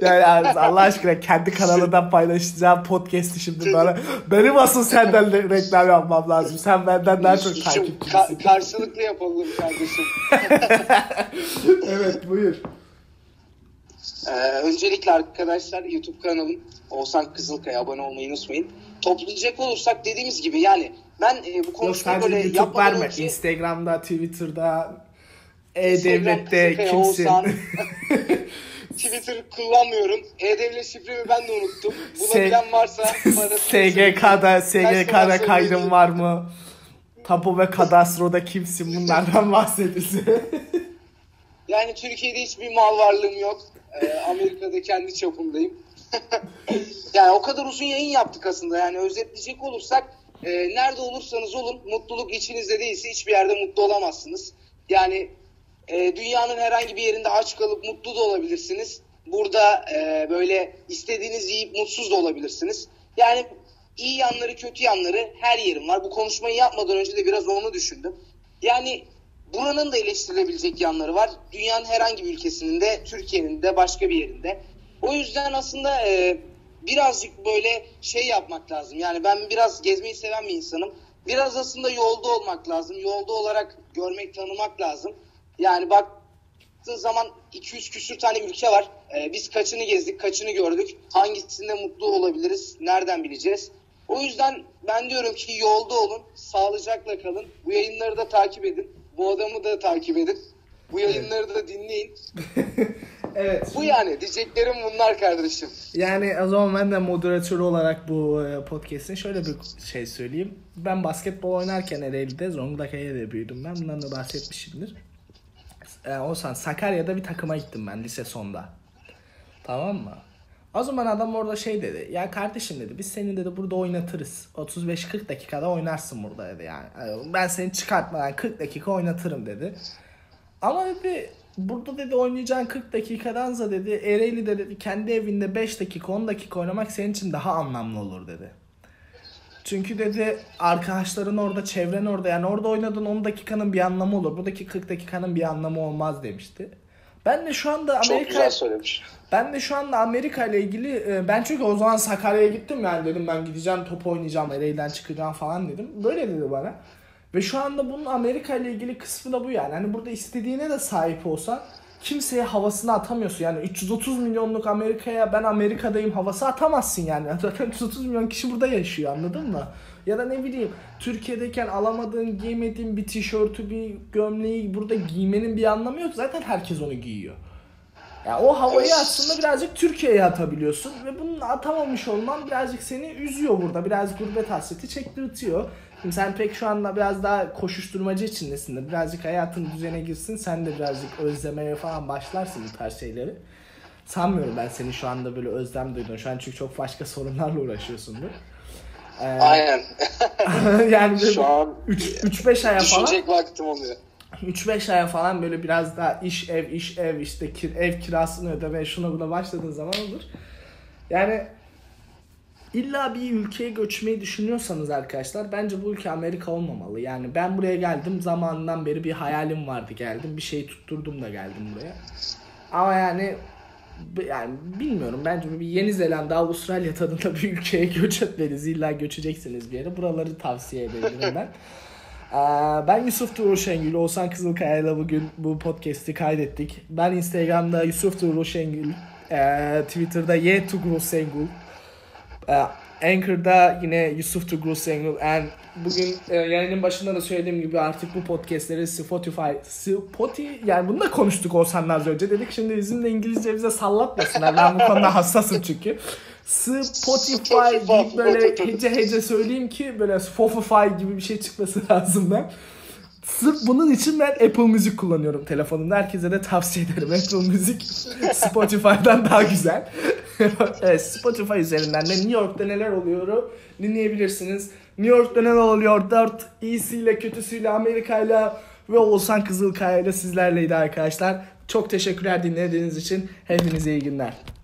Yani Allah aşkına kendi kanalından paylaşacağım podcast'i şimdi bana. Benim asıl senden de reklam yapmam lazım. Sen benden daha çok takipçisin. ka- karşılıklı yapalım kardeşim. evet buyur. Ee, öncelikle arkadaşlar YouTube kanalım Oğuzhan Kızılkaya abone olmayı unutmayın. Toplayacak olursak dediğimiz gibi yani ben e, bu Yok konuşmayı sadece böyle yapmadan verme. önce Instagram'da, Twitter'da, E-Devlet'te kimsin? Twitter kullanmıyorum. E-Devlet şifremi ben de unuttum. Bunu S- varsa SGK'da, SGK'da kaydın var mı? Tapu ve kadastroda kimsin? Bunlardan bahsedilsin. Yani Türkiye'de hiçbir mal varlığım yok. Ee, Amerika'da kendi çapımdayım. yani o kadar uzun yayın yaptık aslında. Yani özetleyecek olursak e, nerede olursanız olun mutluluk içinizde değilse hiçbir yerde mutlu olamazsınız. Yani e, dünyanın herhangi bir yerinde aç kalıp mutlu da olabilirsiniz. Burada e, böyle istediğiniz yiyip mutsuz da olabilirsiniz. Yani iyi yanları kötü yanları her yerim var. Bu konuşmayı yapmadan önce de biraz onu düşündüm. Yani buranın da eleştirilebilecek yanları var. Dünyanın herhangi bir ülkesinin de Türkiye'nin de başka bir yerinde. O yüzden aslında e, birazcık böyle şey yapmak lazım. Yani ben biraz gezmeyi seven bir insanım. Biraz aslında yolda olmak lazım. Yolda olarak görmek, tanımak lazım. Yani baktığın zaman 200 küsür tane ülke var. E, biz kaçını gezdik, kaçını gördük. Hangisinde mutlu olabiliriz, nereden bileceğiz? O yüzden ben diyorum ki yolda olun, sağlıcakla kalın. Bu yayınları da takip edin. Bu adamı da takip edin. Bu yayınları da dinleyin. evet. Bu yani diyeceklerim bunlar kardeşim. Yani o zaman ben de moderatör olarak bu e, podcast'in şöyle bir şey söyleyeyim. Ben basketbol oynarken Ereğli'de Zonguldak Ereğli'de büyüdüm ben. Bundan da bahsetmişimdir. E, Oğuzhan Sakarya'da bir takıma gittim ben lise sonda. Tamam mı? O zaman adam orada şey dedi. Ya kardeşim dedi biz seni dedi burada oynatırız. 35-40 dakikada oynarsın burada dedi yani. Yani Ben seni çıkartmadan 40 dakika oynatırım dedi. Ama dedi burada dedi oynayacağın 40 dakikadansa dedi Ereğli'de dedi kendi evinde 5 dakika 10 dakika oynamak senin için daha anlamlı olur dedi. Çünkü dedi arkadaşların orada, çevren orada yani orada oynadığın 10 dakikanın bir anlamı olur. Buradaki 40 dakikanın bir anlamı olmaz demişti. Ben de şu anda Çok Amerika güzel söylemiş. ben de şu anda Amerika ile ilgili e, ben çünkü o zaman Sakarya'ya gittim yani dedim ben gideceğim top oynayacağım Ereğli'den çıkacağım falan dedim. Böyle dedi bana. Ve şu anda bunun Amerika ile ilgili kısmı da bu yani. Hani burada istediğine de sahip olsan kimseye havasını atamıyorsun. Yani 330 milyonluk Amerika'ya ben Amerika'dayım havası atamazsın yani. Zaten 330 milyon kişi burada yaşıyor anladın mı? Ya da ne bileyim Türkiye'deyken alamadığın giyemediğin bir tişörtü bir gömleği burada giymenin bir anlamı yok. Zaten herkes onu giyiyor. Ya o havayı aslında birazcık Türkiye'ye atabiliyorsun ve bunun atamamış olman birazcık seni üzüyor burada. Biraz gurbet hasreti çektirtiyor. Şimdi sen pek şu anda biraz daha koşuşturmacı içindesin de birazcık hayatın düzene girsin sen de birazcık özlemeye falan başlarsın bu tarz şeyleri. Sanmıyorum ben senin şu anda böyle özlem duydun. Şu an çünkü çok başka sorunlarla uğraşıyorsundur. Ee, Aynen. yani Şu an 3-5 aya falan düşünecek vaktim oluyor. 3-5 aya falan böyle biraz daha iş ev iş ev işte kir, ev kirasını ödemeye şuna buna başladığın zaman olur. Yani illa bir ülkeye göçmeyi düşünüyorsanız arkadaşlar bence bu ülke Amerika olmamalı. Yani ben buraya geldim zamanından beri bir hayalim vardı geldim. Bir şey tutturdum da geldim buraya. Ama yani yani bilmiyorum bence bir Yeni Zelanda, Avustralya tadında bir ülkeye göç etmeniz. İlla göçeceksiniz bir yere. Buraları tavsiye ederim ben. Ee, Ben Yusuf Tuğrul Şengül, Oğuzhan Kızılkaya ile bugün bu podcast'i kaydettik. Ben Instagram'da Yusuf Tuğrul Şengül, ee, Twitter'da Y Tuğrul Şengül, ee, Anchor'da yine Yusuf Tuğrul Şengül. And bugün e, yayının başında da söylediğim gibi artık bu podcast'leri Spotify, Spotify, yani bunu da konuştuk Oğuzhan'la az önce. Dedik şimdi bizim de İngilizce bize sallatmasınlar. Ben bu konuda hassasım çünkü. Spotify deyip böyle hece hece söyleyeyim ki böyle Spotify gibi bir şey çıkması lazım ben. Sırf bunun için ben Apple Müzik kullanıyorum telefonumda. Herkese de tavsiye ederim. Apple Müzik Spotify'dan daha güzel. evet, Spotify üzerinden de New York'ta neler oluyor dinleyebilirsiniz. New York'ta neler oluyor? 4 iyisiyle kötüsüyle Amerika'yla ve Oğuzhan Kızılkaya ile sizlerleydi arkadaşlar. Çok teşekkürler dinlediğiniz için. Hepinize iyi günler.